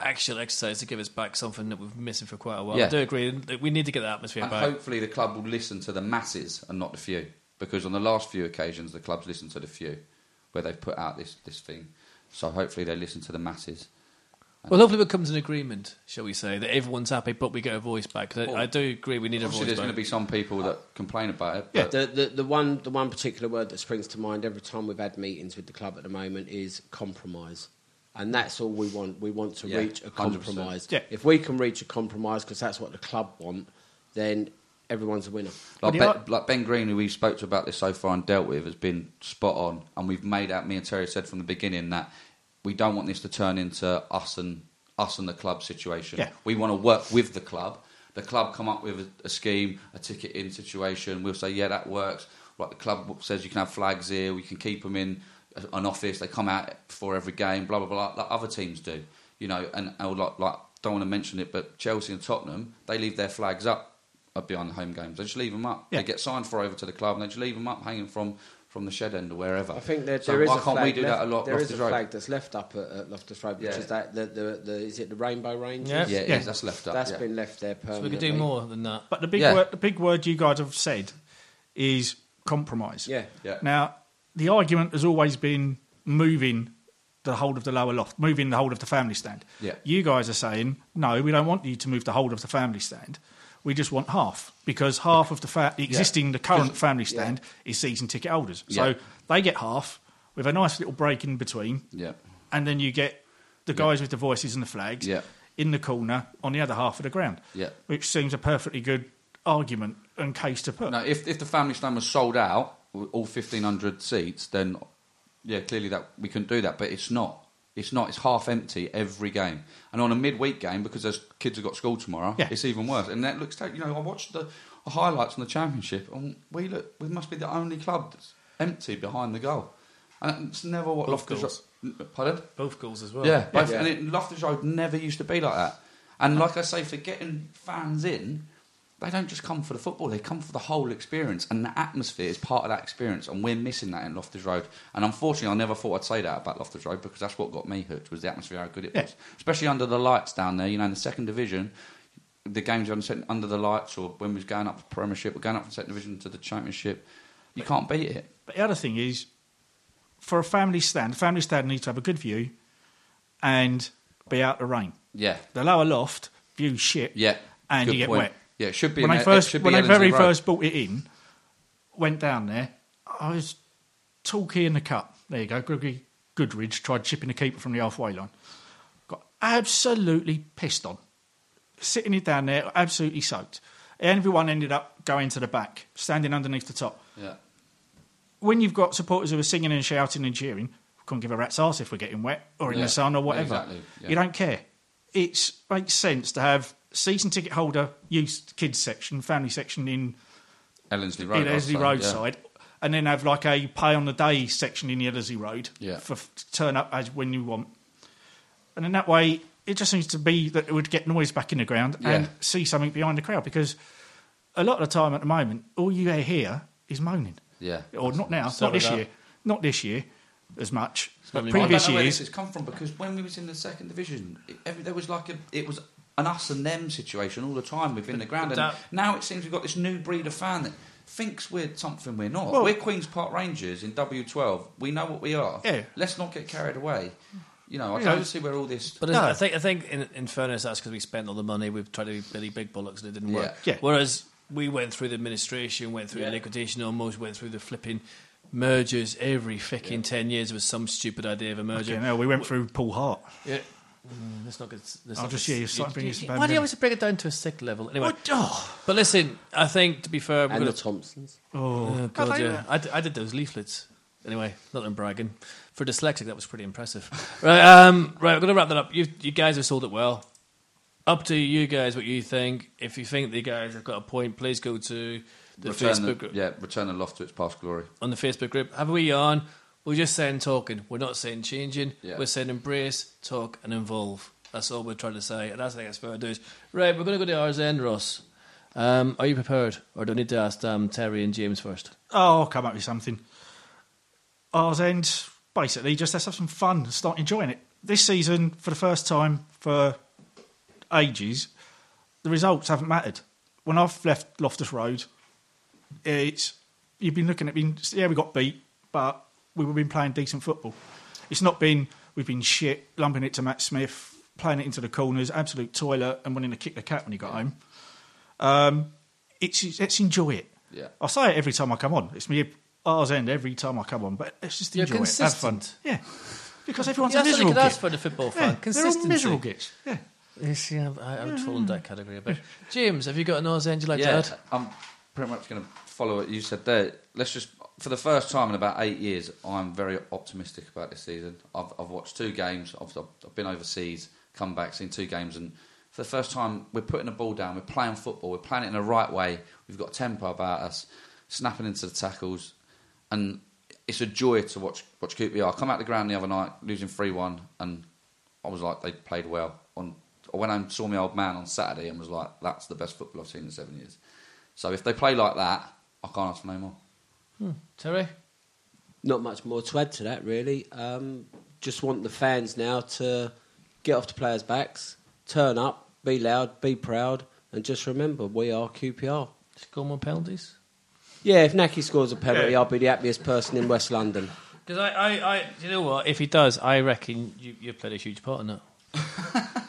actual exercise to give us back something that we've been missing for quite a while. Yeah. I do agree. that We need to get the atmosphere and back. hopefully the club will listen to the masses and not the few. Because on the last few occasions, the club's listened to the few, where they've put out this this thing. So hopefully they listen to the masses. Well, hopefully we'll come to an agreement, shall we say, that everyone's happy, but we get a voice back. I- Well, I do agree we need a Obviously, voice there's back. going to be some people that complain about it. Yeah. But The, the, the one the one particular word that springs to mind every time we've had meetings with the club at the moment is compromise, and that's all we want. We want to Yeah, reach a compromise. Yeah. If we can reach a compromise, because that's what the club want, then everyone's a winner. Like, ben, ar- like Ben Green, who we spoke to about this so far and dealt with, has been spot on. And we've made out. Me and Terry said from the beginning that we don't want this to turn into us and us and the club situation. Yeah. We want to work with the club. The club come up with a, a scheme, a ticket in situation. We'll say, yeah, that works. Like the club says, you can have flags here. We can keep them in an office. They come out before every game. Blah blah blah. Like other teams do. You know, and, and like, like don't want to mention it, but Chelsea and Tottenham, they leave their flags up up behind the home games. They just leave them up. Yeah. They get signed for over to the club, and they just leave them up hanging from, from the shed end or wherever. I think there, so there is why a can't flag we do left, that a lot? There is Loftus a Road? flag that's left up at, at Loftus Road, which Yeah. is that the, the, the is it the Rainbow Range? Yeah. Yeah, it Yeah. that's left up. That's yeah. been left there so permanently. we could do more than that. But the big Yeah. word, the big word you guys have said is compromise. Yeah. Yeah. Now, the argument has always been moving the whole of the lower loft, moving the whole of the family stand. Yeah. You guys are saying no, we don't want you to move the whole of the family stand. We just want half because half of the, fa- the existing, the current family stand is season ticket holders. So Yeah. they get half with a nice little break in between, Yeah. and then you get the guys with the voices and the flags Yeah. in the corner on the other half of the ground. Yeah. Which seems a perfectly good argument and case to put. No, if if the family stand was sold out, all fifteen hundred seats, then yeah, clearly that we couldn't do that. But it's not. It's not. It's half empty every game. And on a midweek game, because those kids have got school tomorrow, Yeah. it's even worse. And that looks. You know, I watched the highlights on the championship, and we look. We must be the only club that's empty behind the goal. And it's never what Both Loftus. goals. Pardon? Both goals as well. Yeah, both, Yeah. and it, Loftus Road never used to be like that. And like I say, for getting fans in, they don't just come for the football; they come for the whole experience, and the atmosphere is part of that experience. And we're missing that in Loftus Road. And unfortunately, I never thought I'd say that about Loftus Road because that's what got me hooked was the atmosphere, how good it Yeah. was, especially under the lights down there. You know, in the second division. The games set- under the lights, or when we was going up to Premiership, or going up from second division to the Championship, you can't beat it. But the other thing is, for a family stand, a family stand needs to have a good view and be out the rain. Yeah, The lower loft view shit, yeah, and Good you get point. wet. Yeah, it should be. when I first, when I very Road. first bought it in, went down there, I was talky in the cup. There you go, Gregory Goodridge tried chipping the keeper from the halfway line. Got absolutely pissed on. Sitting it down there, absolutely soaked. Everyone ended up going to the back, standing underneath the top. Yeah. when you've got supporters who are singing and shouting and cheering, we couldn't give a rat's ass if we're getting wet or in Yeah, the sun or whatever. exactly, yeah. You don't care. It makes sense to have season ticket holder youth kids section, family section in, Ellerslie Road. in I'd Ellerslie say, yeah. Roadside, and then have like a pay on the day section in the Ellerslie Road Yeah. for to turn up as when you want. And in that way, it just seems to be that it would get noise back in the ground and see something behind the crowd because a lot of the time at the moment, all you hear is moaning Yeah. or not now, Sorry not this about year, not this year as much. But Probably I don't previous years, this has come from because when we was in the second division, it, every, there was like a it was an us and them situation all the time within the ground, and that- now it seems we've got this new breed of fan that thinks we're something we're not. Well- we're Queens Park Rangers in W12. We know what we are. Yeah. Let's not get carried away. You know, I You don't know, see where all this. But No. I think I think in, in fairness, that's because we spent all the money. We've tried to be Billy Big Bullocks and it didn't work. Yeah. Yeah. Whereas we went through the administration, went through the liquidation, almost went through the flipping mergers every fucking ten years. There was some stupid idea of a merger. Yeah, no, we went through Paul Hart. Yeah. Mm, let's not get. Let's I'll not just- get- yeah, you're starting to you- us you- back Why do you always bring it down to a sick level? Anyway, What? Oh, but listen, I think to be fair, we're And gonna, the Thompsons. Oh, God, they- yeah. I, d- I did those leaflets. Anyway, not that I'm bragging. For dyslexic, that was pretty impressive. right, um, right, we're going to wrap that up. You, you guys have sold it well. Up to you guys what you think. If you think the guys have got a point, please go to the return Facebook the, group. yeah, return the loft to its past glory. On the Facebook group. Have a wee on. We're just saying talking. We're not saying changing. Yeah. We're saying embrace, talk, and involve. That's all we're trying to say. And that's, the thing I think that's fair dues. Right, we're going to go to ours end, Ross. Um, are you prepared? Or do I need to ask um, Terry and James first? oh, come up with something. Ours end, basically, just let's have some fun and start enjoying it. This season, for the first time for ages, the results haven't mattered. When I've left Loftus Road, it's you've been looking at me. Yeah, we got beat, but we've been playing decent football. It's not been we've been shit, lumping it to Matt Smith, playing it into the corners, absolute toilet, and wanting to kick the cat when he got home. Um, it's let's enjoy it. Yeah. I say it every time I come on. It's me ours end every time I come on, but let's just You're enjoy it. Have fun. consistent. Yeah, because everyone's Yeah, a that's all you miserable could ask git. for the football Yeah, fan. they're all miserable gits. Yeah. You see, I, I, I would fall in that category a bit. James, have you got an Oz end you'd like to yeah, add? I'm pretty much going to follow what you said there. Let's just, for the first time in about eight years, I'm very optimistic about this season. I've, I've watched two games. I've, I've been overseas, come back, seen two games, and for the first time, we're putting the ball down. We're playing football. We're playing it in the right way. We've got tempo about us, snapping into the tackles, and it's a joy to watch watch QPR. I come out the ground the other night, losing three one, and I was like, they played well. On I went and saw my old man on Saturday, and was like, that's the best football I've seen in seven years. So if they play like that, I can't ask for no more. Terry? Not much more to add to that, really. Um, just want the fans now to get off the players' backs, turn up, be loud, be proud, and just remember we are QPR. Score more penalties? Yeah, if Nahki scores a penalty, Yeah. I'll be the happiest person in West London. Because I, I, I, you know what? If he does, I reckon you, you played a huge part in that.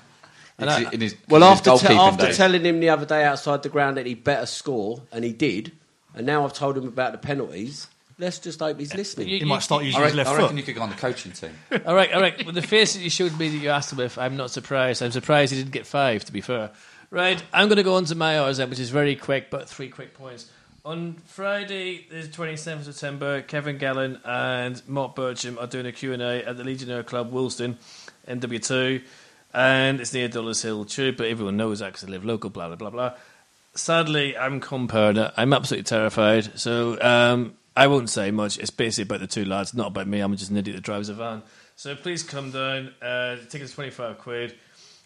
And I- in his, Well, in his after, te- after days. telling him the other day outside the ground that he better score, and he did, and now I've told him about the penalties, let's just hope he's listening. You- He might start I using his reckon, left I foot. reckon you could go on the coaching team. all right, all right. With the face that you showed me that you asked him if, I'm not surprised. I'm surprised he didn't get five, to be fair. Right, I'm going to go on to my hours then, which is very quick, but three quick points. On Friday, the 27th of September, Kevin Gallen and Marc Bircham are doing a Q&A at the Legionnaire Club, Woolston, NW2, and it's near Dollis Hill Tube, but everyone knows that because I live local, blah, blah, blah, blah. Sadly, I'm compared. I'm absolutely terrified, so um, I won't say much. It's basically about the two lads, not about me. I'm just an idiot that drives a van. So please come down. Uh, the ticket's 25 quid,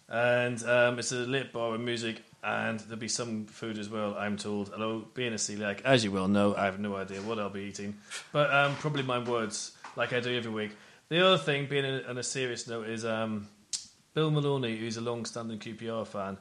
and um, it's a lit bar with music, and there'll be some food as well, I'm told. Although, being a celiac, as you well know, I have no idea what I'll be eating, but um, probably my words, like I do every week. The other thing, being in, on a serious note, is um, Bill Maloney, who's a long-standing QPR fan,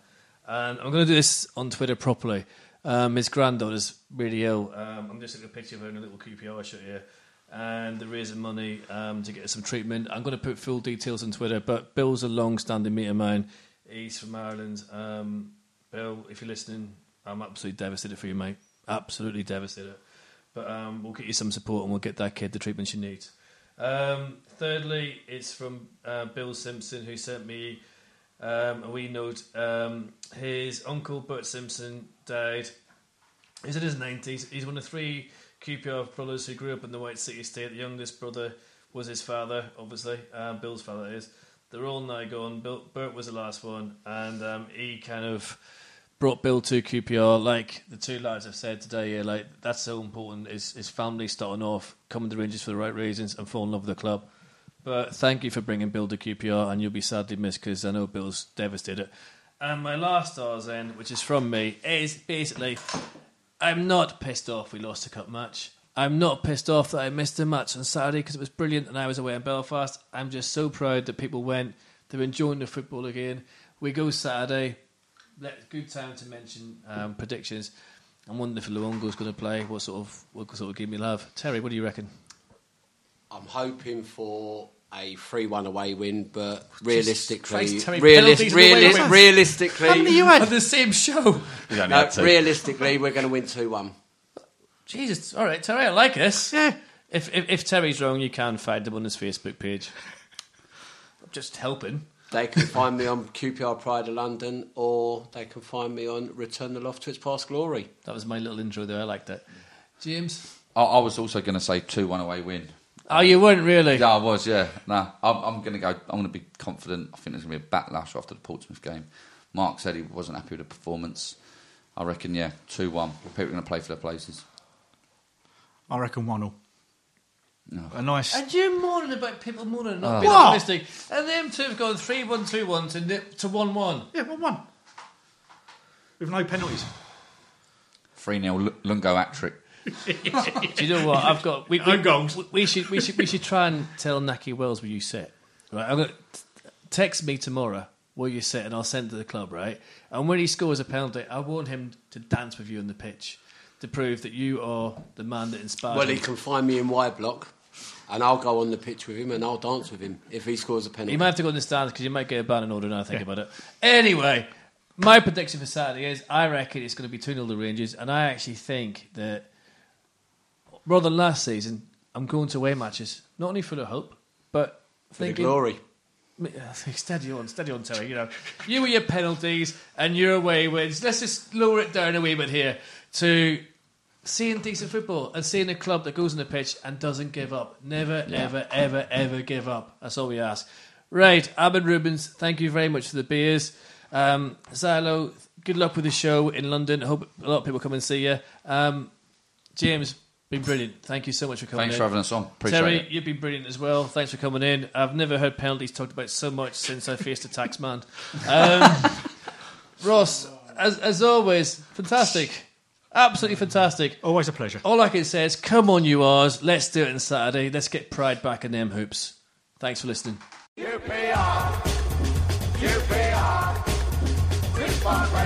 and I'm going to do this on Twitter properly. Um, his granddaughter's really ill. Um, I'm just taking a picture of her in a little QPR shirt here, and they're raising money um, to get some treatment. I'm going to put full details on Twitter, but Bill's a long-standing mate of mine. He's from Ireland. Um, Bill, if you're listening, I'm absolutely devastated for you, mate. Absolutely devastated. But um, we'll get you some support and we'll get that kid the treatment she needs. Um, thirdly, it's from uh, Bill Simpson who sent me um, a wee note. Um, his uncle Bert Simpson died. He's in his nineties. He's one of three QPR brothers who grew up in the White City Estate. The youngest brother was his father, obviously. Um, Bill's father is. They're all now gone. Bill, Bert was the last one, and um, he kind of brought Bill to QPR. Like the two lads have said today, yeah, like that's so important. His family starting off, coming to Rangers for the right reasons, and falling in love with the club. But thank you for bringing Bill to QPR, and you'll be sadly missed because I know Bill's devastated. And my last stars then, which is from me, is basically I'm not pissed off we lost a cup match. I'm not pissed off that I missed a match on Saturday because it was brilliant and I was away in Belfast. I'm just so proud that people went. They're enjoying the football again. We go Saturday. Good time to mention um, predictions. I'm wondering if Luongo's going to play. What sort of what sort of game you'll have? Terry, what do you reckon? I'm hoping for a three-one away win, but realistically, Christ, Terry, realis- penalties and away realis- wins. realistically, How many you had? On the same show. No, realistically, we're going to win two-one. Jesus, all right, Terry, I like this. Yeah. If, if if Terry's wrong, you can find him on his Facebook page. I'm just helping. They can find me on QPR Pride of London, or they can find me on Return the Loft to its past glory. That was my little intro there. I liked that. James. I, I was also going to say two one away win. Oh, you weren't really. Yeah, I was. Yeah, nah. I'm, I'm going to go. I'm going to be confident. I think there's going to be a backlash after the Portsmouth game. Mark said he wasn't happy with the performance. I reckon, yeah, two one. People are going to play for their places. I reckon one all. No. A nice. And you're moaning about people moaning and not Oh. being What? optimistic. And them two have gone 3 1 2 1 to nip to 1 1. Yeah, one one. With no penalties. 3 0 Luongo hat trick. Do you know what? I've got. We, we, Own goals. we, should, we, should, we should try and tell Nahki Wells where you sit. Right? I'm going to text me tomorrow where you sit and I'll send it to the club, right? And when he scores a penalty, I want him to dance with you on the pitch to prove that you are the man that inspired Well, him. he can find me in Y block, and I'll go on the pitch with him and I'll dance with him if he scores a penalty. You might have to go in the stands because you might get a ban in order now I think about it. Anyway, my prediction for Saturday is I reckon it's going to be 2 0 the Rangers, and I actually think that rather than last season, I'm going to away matches, not only for the hope, but for the glory. Steady on, steady on, Terry. You know, you with your penalties and your away wins. Let's just lower it down a wee bit here to seeing decent football and seeing a club that goes on the pitch and doesn't give up. Never, ever, ever, ever give up. That's all we ask. Right, Abed Rubens, thank you very much for the beers. Um, Zilo, good luck with the show in London. I hope a lot of people come and see you. Um, James, been brilliant. Thank you so much for coming Thanks in. for having us on. Appreciate Terry, it. you've been brilliant as well. Thanks for coming in. I've never heard penalties talked about so much since I faced a tax man. Um, Ross, as, as always, fantastic. Absolutely fantastic. Always a pleasure. All I can say is, come on, you R's. Let's do it on Saturday. Let's get pride back in them hoops. Thanks for listening. QPR, QPR, Chris Rangers.